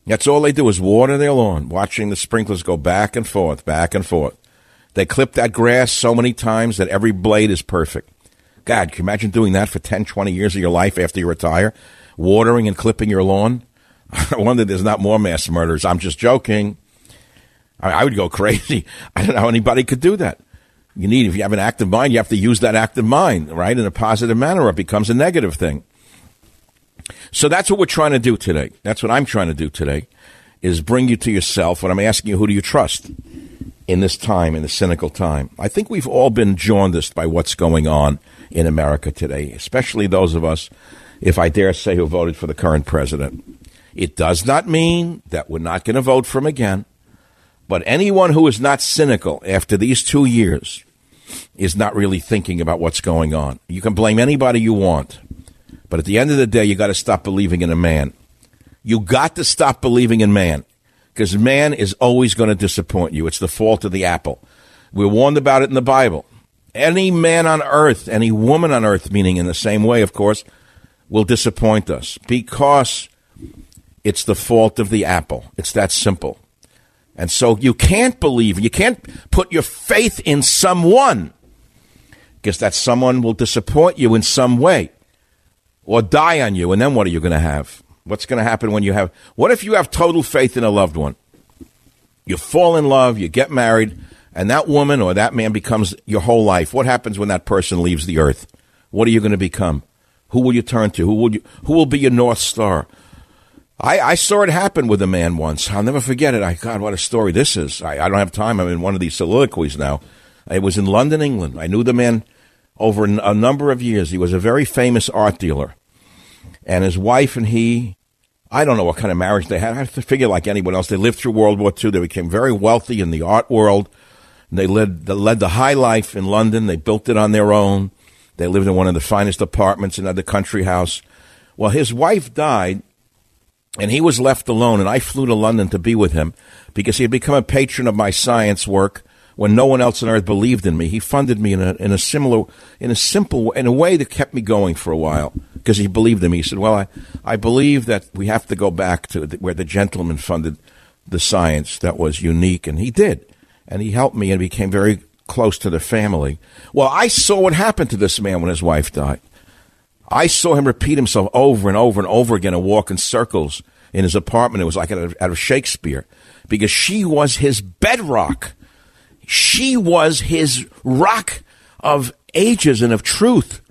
That's all they do is water their lawn, watching the sprinklers go back and forth, back and forth. They clip that grass so many times that every blade is perfect. God, can you imagine doing that for 10, 20 years of your life after you retire? Watering and clipping your lawn? <laughs> I wonder there's not more mass murders. I'm just joking. I, I would go <laughs> crazy. I don't know how anybody could do that. You need, if you have an active mind, you have to use that active mind, right, in a positive manner, or it becomes a negative thing. So that's what we're trying to do today. That's what I'm trying to do today, is bring you to yourself. When I'm asking you, who do you trust in this time, in the cynical time? I think we've all been jaundiced by what's going on in America today, especially those of us, if I dare say, who voted for the current president. It does not mean that we're not going to vote for him again. But anyone who is not cynical after these two years is not really thinking about what's going on. You can blame anybody you want, but at the end of the day, you got to stop believing in a man. You got to stop believing in man because man is always going to disappoint you. It's the fault of the apple. We're warned about it in the Bible. Any man on earth, any woman on earth, meaning in the same way, of course, will disappoint us because it's the fault of the apple. It's that simple. And so you can't believe, you can't put your faith in someone because that someone will disappoint you in some way or die on you. And then what are you going to have? What's going to happen when you have, what if you have total faith in a loved one? You fall in love, you get married, and that woman or that man becomes your whole life. What happens when that person leaves the earth? What are you going to become? Who will you turn to? Who will you, who will be your north star? I, I saw it happen with a man once. I'll never forget it. I God, what a story this is. I, I don't have time. I'm in one of these soliloquies now. It was in London, England. I knew the man over a number of years. He was a very famous art dealer, and his wife and he. I don't know what kind of marriage they had. I have to figure like anyone else. They lived through World War II. They became very wealthy in the art world. They led, they led the high life in London. They built it on their own. They lived in one of the finest apartments in the country house. Well, his wife died and he was left alone, and I flew to London to be with him because he had become a patron of my science work when no one else on earth believed in me. He funded me in a, in a similar, in a simple, in a way that kept me going for a while because he believed in me. He said, well, I, I believe that we have to go back to where the gentleman funded the science that was unique, and he did. And he helped me and became very close to the family. Well, I saw what happened to this man when his wife died. I saw him repeat himself over and over and over again and walk in circles in his apartment. It was like out of, out of Shakespeare because she was his bedrock. She was his rock of ages and of truth.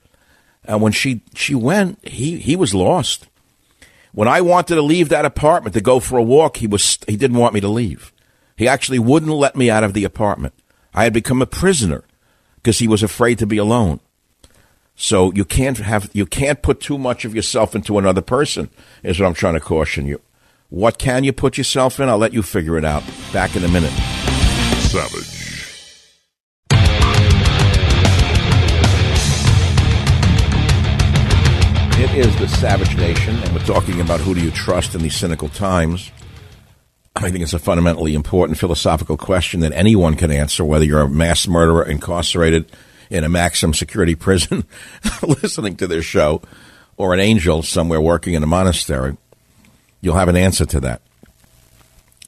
And when she, she went, he, he was lost. When I wanted to leave that apartment to go for a walk, he was, he didn't want me to leave. He actually wouldn't let me out of the apartment. I had become a prisoner because he was afraid to be alone. So you can't have you can't put too much of yourself into another person. Is what I'm trying to caution you. What can you put yourself in? I'll let you figure it out. Back in a minute. Savage. It is the Savage Nation, and we're talking about who do you trust in these cynical times. I think it's a fundamentally important philosophical question that anyone can answer, whether you're a mass murderer incarcerated in a maximum security <laughs> prison listening to this show or an angel somewhere working in a monastery, you'll have an answer to that.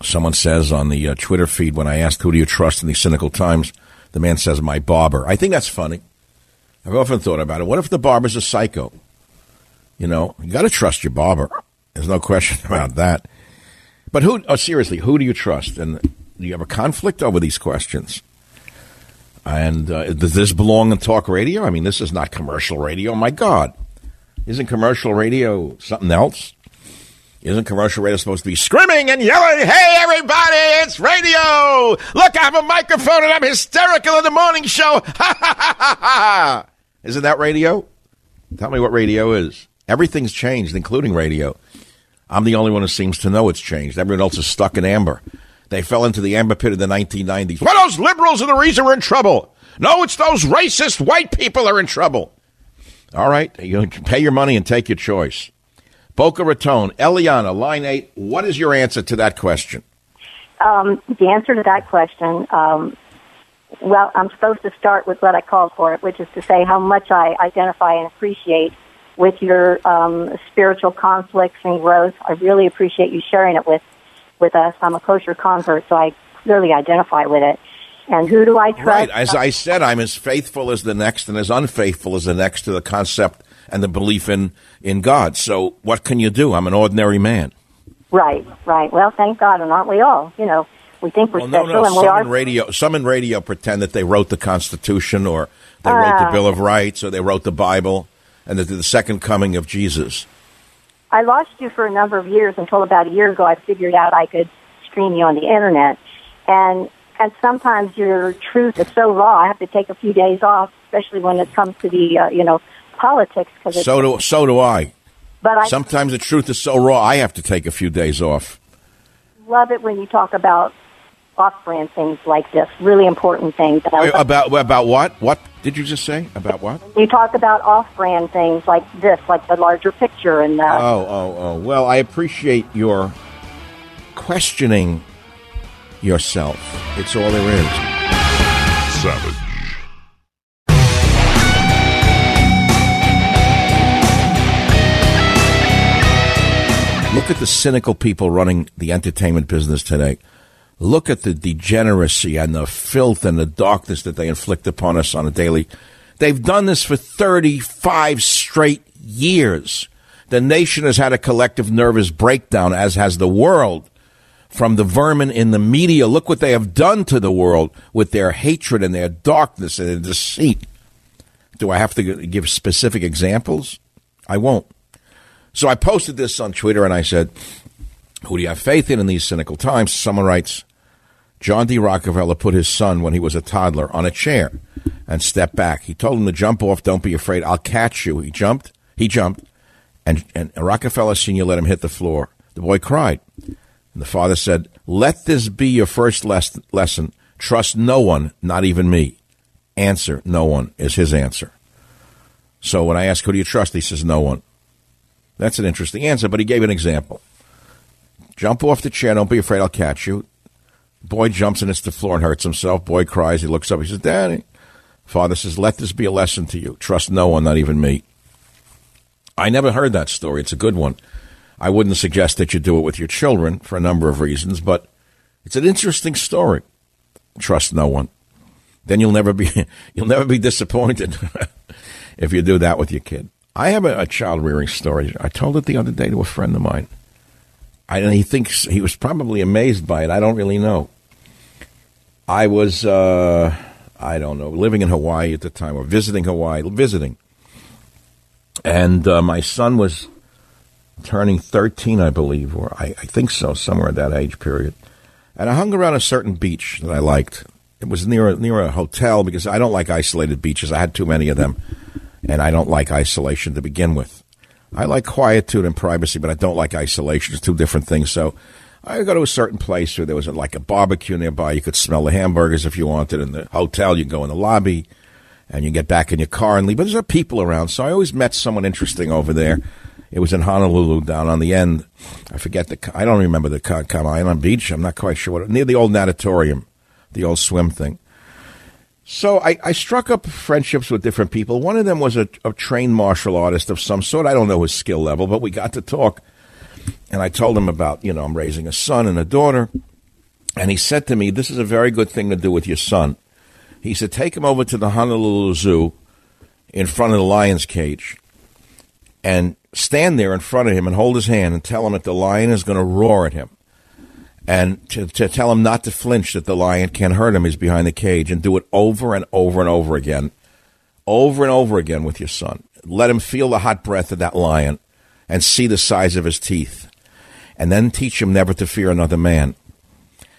Someone says on the uh, Twitter feed when I asked, Who do you trust in these cynical times? The man says, My barber. I think that's funny. I've often thought about it. What if the barber's a psycho? You know, you got to trust your barber. There's no question <laughs> about that. But who, oh, seriously, who do you trust? And do you have a conflict over these questions? And uh, does this belong in talk radio? I mean, this is not commercial radio. My God. Isn't commercial radio something else? Isn't commercial radio supposed to be screaming and yelling, hey, everybody, it's radio! Look, I have a microphone and I'm hysterical in the morning show! <laughs> Ha ha ha ha ha! Isn't that radio? Tell me what radio is. Everything's changed, including radio. I'm the only one who seems to know it's changed. Everyone else is stuck in amber. They fell into the amber pit in the 1990s. Well, those liberals are the reason we're in trouble. No, it's those racist white people are in trouble. All right, you pay your money and take your choice. Boca Raton. Eliana, line eight. What is your answer to that question? Um, the answer to that question, um, well, I'm supposed to start with what I called for it, which is to say how much I identify and appreciate with your um, spiritual conflicts and growth. I really appreciate you sharing it with with us. I'm a kosher convert, so I clearly identify with it. And who do I trust? Right. As I said, I'm as faithful as the next and as unfaithful as the next to the concept and the belief in, in God. So what can you do? I'm an ordinary man. Right, right. Well, thank God, and aren't we all? You know, we think we're well, special, no, no. and some we are. In radio, some in radio pretend that they wrote the Constitution or they wrote the Ah. Bill of Rights or they wrote the Bible and they're the second coming of Jesus. I lost you for a number of years until about a year ago. I figured out I could stream you on the internet, and and sometimes your truth is so raw. I have to take a few days off, especially when it comes to the uh, you know politics. Because So do so do I. but I Sometimes the truth is so raw, I have to take a few days off. love it when you talk about off-brand things like this, really important things. About about what? What did you just say? About what? you talk about off-brand things like this, like the larger picture and the. Oh, oh, oh. Well, I appreciate your questioning yourself. It's all there is. Savage. Look at the cynical people running the entertainment business today. Look at the degeneracy and the filth and the darkness that they inflict upon us on a daily. They've done this for 35 straight years. The nation has had a collective nervous breakdown, as has the world, from the vermin in the media. Look what they have done to the world with their hatred and their darkness and their deceit. Do I have to give specific examples? I won't. So I posted this on Twitter and I said, Who do you have faith in in these cynical times? Someone writes, John D. Rockefeller put his son when he was a toddler on a chair and stepped back. He told him to jump off. Don't be afraid. I'll catch you. He jumped. He jumped. And, and Rockefeller Sr. let him hit the floor. The boy cried. And the father said, Let this be your first les- lesson. Trust no one, not even me. Answer, no one, is his answer. So when I ask, Who do you trust? He says, No one. That's an interesting answer, but he gave an example. Jump off the chair. Don't be afraid. I'll catch you. Boy jumps and hits the floor and hurts himself. Boy cries. He looks up. He says, Daddy. Father says, Let this be a lesson to you. Trust no one, not even me. I never heard that story. It's a good one. I wouldn't suggest that you do it with your children for a number of reasons, but it's an interesting story. Trust no one. Then you'll never be <laughs> you'll never be disappointed <laughs> if you do that with your kid. I have a, a child rearing story. I told it the other day to a friend of mine. I, and he thinks he was probably amazed by it. I don't really know. I was, uh, I don't know, living in Hawaii at the time or visiting Hawaii, visiting. And uh, my son was turning 13, I believe, or I, I think so, somewhere at that age period. And I hung around a certain beach that I liked. It was near near a hotel because I don't like isolated beaches. I had too many of them, and I don't like isolation to begin with. I like quietude and privacy, but I don't like isolation. It's two different things. So I go to a certain place where there was like a barbecue nearby. You could smell the hamburgers if you wanted. In the hotel, you go in the lobby, and you get back in your car and leave. But there's people around, so I always met someone interesting over there. It was in Honolulu, down on the end. I forget the. I don't remember the Ka- Kaimana Beach. I'm not quite sure what near the old natatorium, the old swim thing. So I, I struck up friendships with different people. One of them was a, a trained martial artist of some sort. I don't know his skill level, but we got to talk, and I told him about you know I'm raising a son and a daughter, and he said to me, "This is a very good thing to do with your son." He said, "Take him over to the Honolulu Zoo, in front of the lion's cage, and stand there in front of him and hold his hand and tell him that the lion is going to roar at him." And to, to tell him not to flinch that the lion can't hurt him. He's behind the cage, and do it over and over and over again, over and over again with your son. Let him feel the hot breath of that lion, and see the size of his teeth, and then teach him never to fear another man.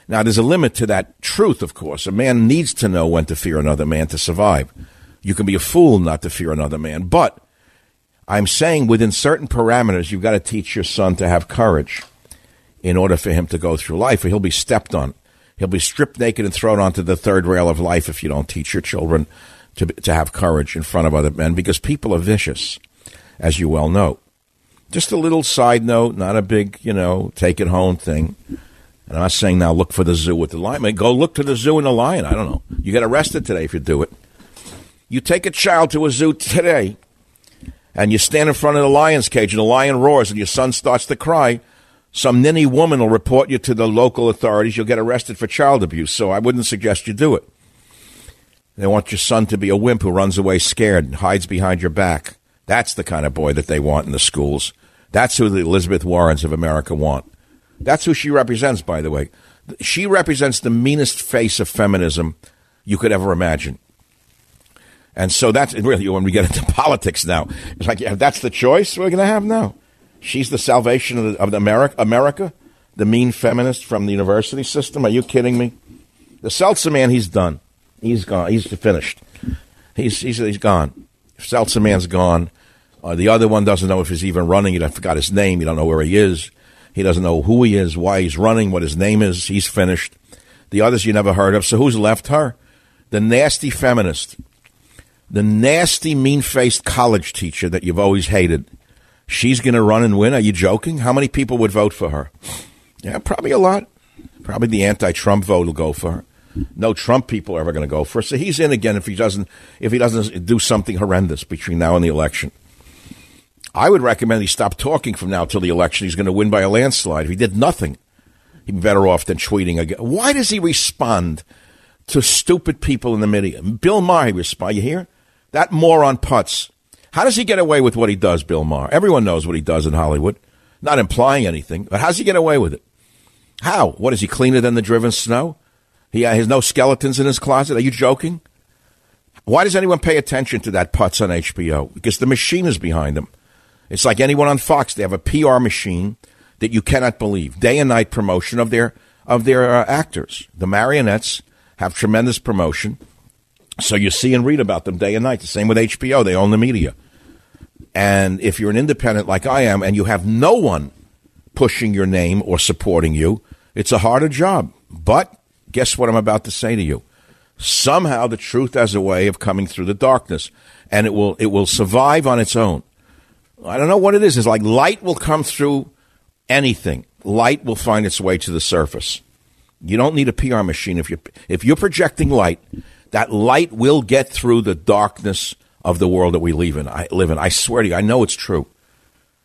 Now, there's a limit to that truth, of course. A man needs to know when to fear another man to survive. You can be a fool not to fear another man, but I'm saying within certain parameters, you've got to teach your son to have courage in order for him to go through life, or he'll be stepped on. He'll be stripped naked and thrown onto the third rail of life if you don't teach your children to, to have courage in front of other men, because people are vicious, as you well know. Just a little side note, not a big, you know, take it home thing. And I'm not saying now look for the zoo with the lion. Go look to the zoo and the lion. I don't know. You get arrested today if you do it. You take a child to a zoo today, and you stand in front of the lion's cage, and the lion roars, and your son starts to cry. Some ninny woman will report you to the local authorities. You'll get arrested for child abuse. So I wouldn't suggest you do it. They want your son to be a wimp who runs away scared and hides behind your back. That's the kind of boy that they want in the schools. That's who the Elizabeth Warrens of America want. That's who she represents, by the way. She represents the meanest face of feminism you could ever imagine. And so that's <laughs> really when we get into <laughs> politics now. It's like, yeah, that's the choice we're going to have now. She's the salvation of, the, of the America, America, the mean feminist from the university system. Are you kidding me? The Seltzer man, he's done. He's gone. He's finished. He's, he's, he's gone. Seltzer man's gone. Uh, the other one doesn't know if he's even running. He forgot his name. You don't know where he is. He doesn't know who he is, why he's running, what his name is. He's finished. The others you never heard of. So who's left her? The nasty feminist. The nasty, mean faced college teacher that you've always hated. She's going to run and win. Are you joking? How many people would vote for her? Yeah, probably a lot. Probably the anti Trump vote will go for her. No Trump people are ever going to go for her. So he's in again if he doesn't if he doesn't do something horrendous between now and the election. I would recommend he stop talking from now till the election. He's going to win by a landslide. If he did nothing, he'd be better off than tweeting again. Why does he respond to stupid people in the media? Bill Maher, he respond. You hear that moron Putz? How does he get away with what he does, Bill Maher? Everyone knows what he does in Hollywood. Not implying anything, but how does he get away with it? How? What is he cleaner than the driven snow? He has no skeletons in his closet. Are you joking? Why does anyone pay attention to that Putz on HBO? Because the machine is behind him. It's like anyone on Fox. They have a PR machine that you cannot believe. Day and night promotion of their of their uh, actors. The marionettes have tremendous promotion. So you see and read about them day and night. The same with HBO. They own the media. And if you're an independent like I am and you have no one pushing your name or supporting you, it's a harder job. But guess what I'm about to say to you? Somehow the truth has a way of coming through the darkness and it will it will survive on its own. I don't know what it is. It's like light will come through anything. Light will find its way to the surface. You don't need a PR machine if you if you're projecting light. That light will get through the darkness of the world that we live in. I live in. I swear to you, I know it's true.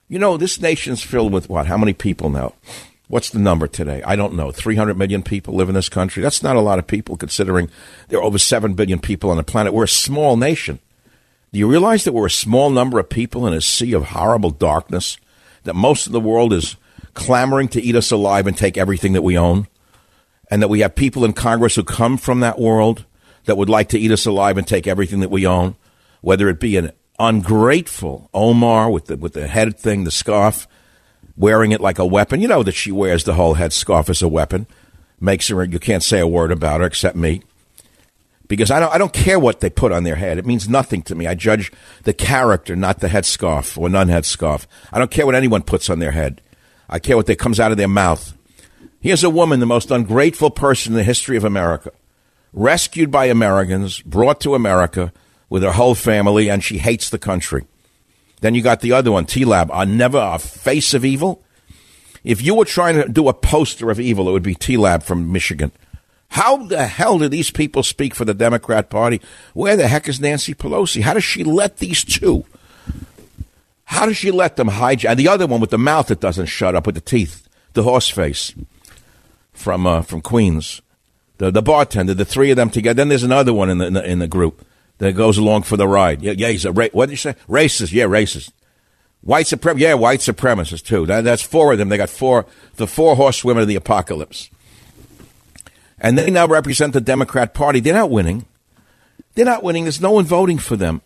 You know, this nation's filled with what? How many people now? What's the number today? I don't know. 300 million people live in this country. That's not a lot of people considering there are over 7 billion people on the planet. We're a small nation. Do you realize that we're a small number of people in a sea of horrible darkness? That most of the world is clamoring to eat us alive and take everything that we own? And that we have people in Congress who come from that world that would like to eat us alive and take everything that we own? Whether it be an ungrateful Omar with the, with the head thing, the scarf, wearing it like a weapon. You know that she wears the whole head scarf as a weapon. Makes her, you can't say a word about her except me because I don't, I don't care what they put on their head. It means nothing to me. I judge the character, not the headscarf or non headscarf. I don't care what anyone puts on their head. I care what that comes out of their mouth. Here's a woman, the most ungrateful person in the history of America, rescued by Americans, brought to America with her whole family, and she hates the country. Then you got the other one, Tlaib, a never a face of evil. If you were trying to do a poster of evil, it would be Tlaib from Michigan. How the hell do these people speak for the Democrat Party? Where the heck is Nancy Pelosi? How does she let these two? How does she let them hijack? And the other one with the mouth that doesn't shut up, with the teeth, the horse face from uh, from Queens, the the bartender, the three of them together. Then there's another one in the in the, in the group that goes along for the ride. Yeah, yeah, he's a ra- what did you say? Racist? Yeah, racist. White supremacist? Yeah, white supremacist too. That, that's four of them. They got four the four horsewomen of the apocalypse and they now represent the Democrat Party. They're not winning. They're not winning. There's no one voting for them.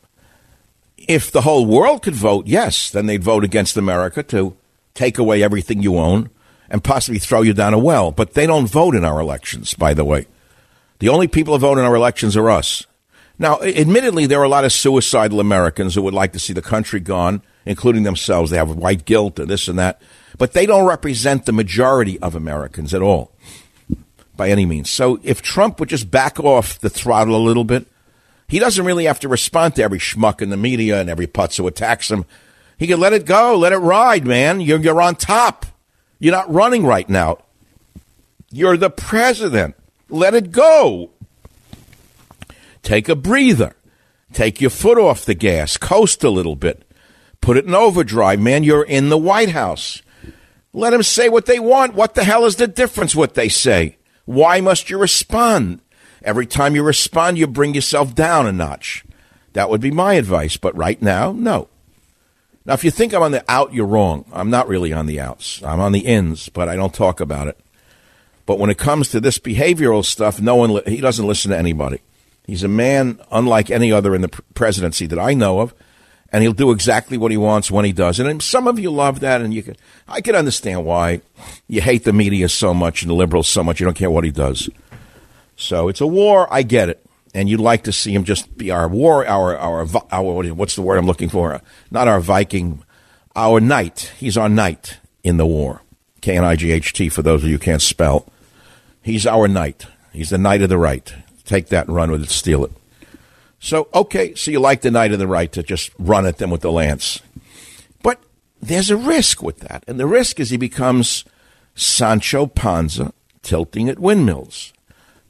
If the whole world could vote, yes, then they'd vote against America to take away everything you own and possibly throw you down a well. But they don't vote in our elections, by the way. The only people who vote in our elections are us. Now, admittedly, there are a lot of suicidal Americans who would like to see the country gone, including themselves. They have white guilt and this and that. But they don't represent the majority of Americans at all by any means. So if Trump would just back off the throttle a little bit, he doesn't really have to respond to every schmuck in the media and every putz who attacks him. He could let it go, let it ride, man. You're, you're on top. You're not running right now. You're the president. Let it go. Take a breather. Take your foot off the gas. Coast a little bit. Put it in overdrive. Man, you're in the White House. Let them say what they want. What the hell is the difference what they say? Why must you respond? Every time you respond, you bring yourself down a notch. That would be my advice. But right now, no. Now, if you think I'm on the out, you're wrong. I'm not really on the outs. I'm on the ins, but I don't talk about it. But when it comes to this behavioral stuff, no one he doesn't listen to anybody. He's a man unlike any other in the presidency that I know of, and he'll do exactly what he wants when he does. And some of you love that, and you can I can understand why you hate the media so much and the liberals so much. You don't care what he does. So it's a war. I get it, and you'd like to see him just be our war, our our our what's the word I'm looking for? Not our Viking, our knight. He's our knight in the war. K N I G H T for those of you who can't spell. He's our knight. He's the knight of the right. Take that and run with it, steal it. So, okay, so you like the knight of the right to just run at them with the lance. But there's a risk with that. And the risk is he becomes Sancho Panza tilting at windmills.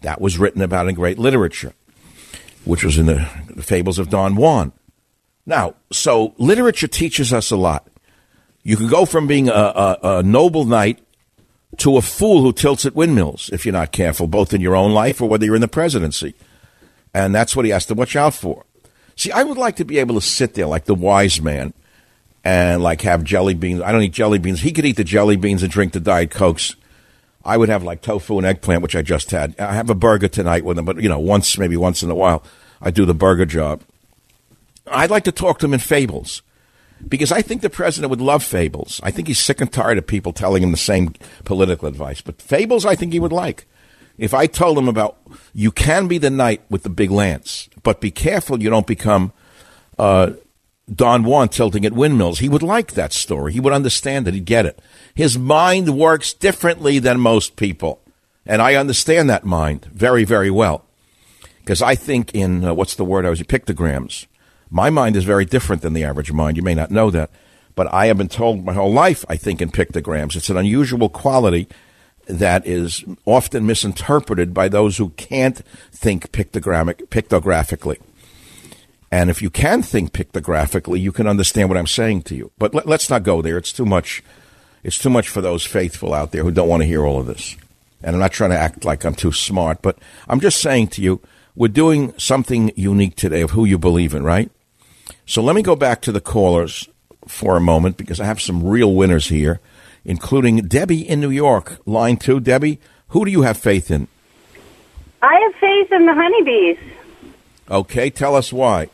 That was written about in great literature, which was in the, the fables of Don Juan. Now, so literature teaches us a lot. You can go from being a, a, a noble knight to a fool who tilts at windmills if you're not careful, both in your own life or whether you're in the presidency. And that's what he has to watch out for. See, I would like to be able to sit there like the wise man and like have jelly beans. I don't eat jelly beans. He could eat the jelly beans and drink the Diet Cokes. I would have like tofu and eggplant, which I just had. I have a burger tonight with him, but you know, once, maybe once in a while, I do the burger job. I'd like to talk to him in fables because I think the president would love fables. I think he's sick and tired of people telling him the same political advice. But fables, I think he would like. If I told him about you can be the knight with the big lance, but be careful you don't become uh, Don Juan tilting at windmills, he would like that story. He would understand it. He'd get it. His mind works differently than most people. And I understand that mind very, very well. Because I think in, uh, what's the word I was, pictograms. My mind is very different than the average mind. You may not know that, but I have been told my whole life I think in pictograms. It's an unusual quality that is often misinterpreted by those who can't think pictographically. And if you can think pictographically, you can understand what I'm saying to you. But let, us not go there. It's too much. It's too much for those faithful out there who don't want to hear all of this. And I'm not trying to act like I'm too smart, but I'm just saying to you, we're doing something unique today of who you believe in, right? So let me go back to the callers for a moment because I have some real winners here, including Debbie in New York. Line two, Debbie, who do you have faith in? I have faith in the honeybees. Okay, tell us why.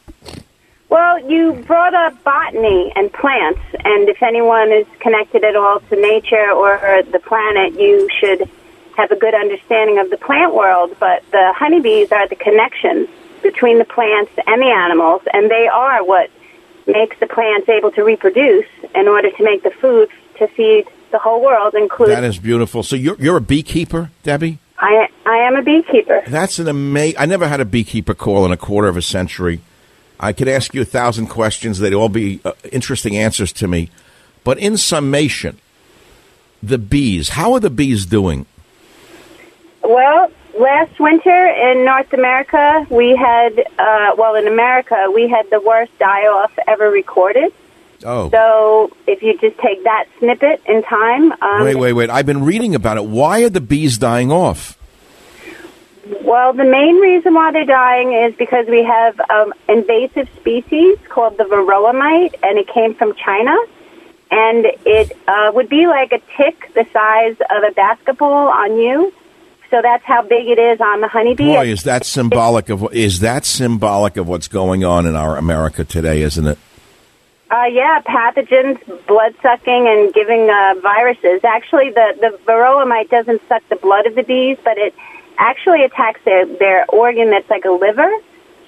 Well, you brought up botany and plants, and if anyone is connected at all to nature or the planet, you should have a good understanding of the plant world. But the honeybees are the connection between the plants and the animals, and they are what makes the plants able to reproduce in order to make the food to feed the whole world, including. That is beautiful. So you're you're a beekeeper, Debbie. I I am a beekeeper. That's an amazing. I never had a beekeeper call in a quarter of a century. I could ask you a thousand questions; they'd all be uh, interesting answers to me. But in summation, the bees. How are the bees doing? Well, last winter in North America, we had, uh, well, in America, we had the worst die off ever recorded. Oh. So if you just take that snippet in time. Um, wait, wait, wait. I've been reading about it. Why are the bees dying off? Well, the main reason why they're dying is because we have um, invasive species called the varroa mite, and it came from China. And it uh, would be like a tick the size of a basketball on you so that's how big it is on the honeybee. Boy, is that symbolic of is that symbolic of what's going on in our America today, isn't it? Uh, yeah, pathogens, blood sucking, and giving uh, viruses. Actually, the the varroa mite doesn't suck the blood of the bees, but it actually attacks their their organ that's like a liver.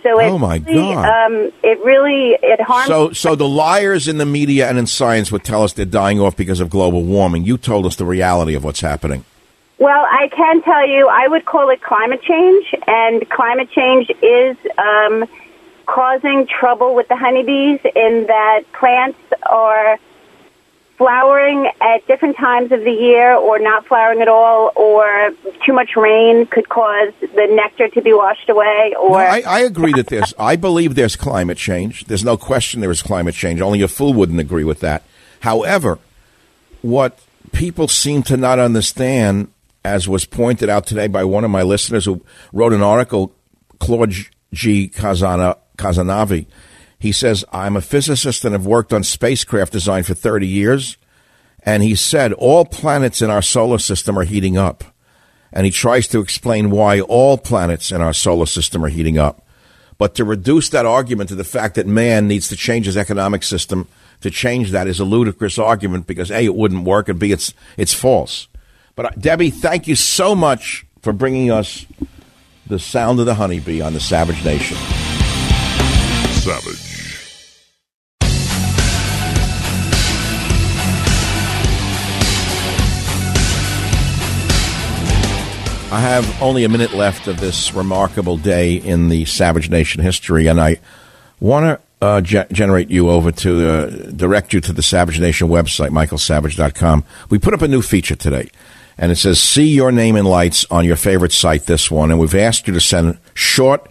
So it oh my really, god! Um, it really it harms. So so the liars in the media and in science would tell us they're dying off because of global warming. You told us the reality of what's happening. Well, I can tell you, I would call it climate change, and climate change is um, causing trouble with the honeybees in that plants are flowering at different times of the year or not flowering at all or too much rain could cause the nectar to be washed away or no, I, I agree that there's I believe there's climate change. There's no question there is climate change. Only a fool wouldn't agree with that. However, what people seem to not understand, as was pointed out today by one of my listeners who wrote an article, Claude G. Kazana, Kazanavi, he says, I'm a physicist and have worked on spacecraft design for 30 years. And he said, all planets in our solar system are heating up. And he tries to explain why all planets in our solar system are heating up. But to reduce that argument to the fact that man needs to change his economic system to change that is a ludicrous argument because A, it wouldn't work, and B, it's, it's false. But uh, Debbie, thank you so much for bringing us the sound of the honeybee on the Savage Nation. Savage. I have only a minute left of this remarkable day in the Savage Nation history, and I want to uh, ge- generate you over to uh, direct you to the Savage Nation website, michaelsavage.com. We put up a new feature today, and it says, See your name in lights on your favorite site, this one. And we've asked you to send short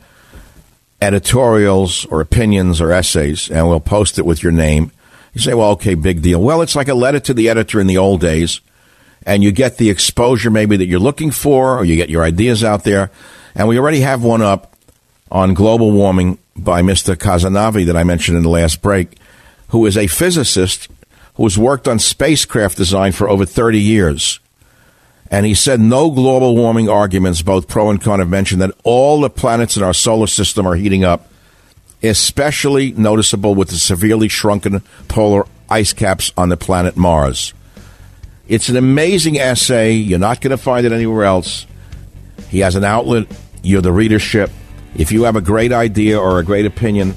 editorials or opinions or essays, and we'll post it with your name. You say, Well, okay, big deal. Well, it's like a letter to the editor in the old days and you get the exposure maybe that you're looking for, or you get your ideas out there. And we already have one up on global warming by Mr. Kazanavi that I mentioned in the last break, who is a physicist who has worked on spacecraft design for over 30 years. And he said no global warming arguments, both pro and con, have mentioned that all the planets in our solar system are heating up, especially noticeable with the severely shrunken polar ice caps on the planet Mars. It's an amazing essay. You're not going to find it anywhere else. He has an outlet. You're the readership. If you have a great idea or a great opinion,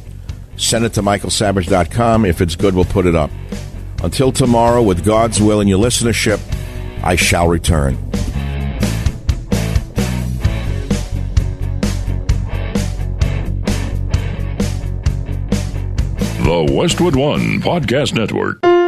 send it to michaelsavage.com. If it's good, we'll put it up. Until tomorrow, with God's will and your listenership, I shall return. The Westwood One Podcast Network.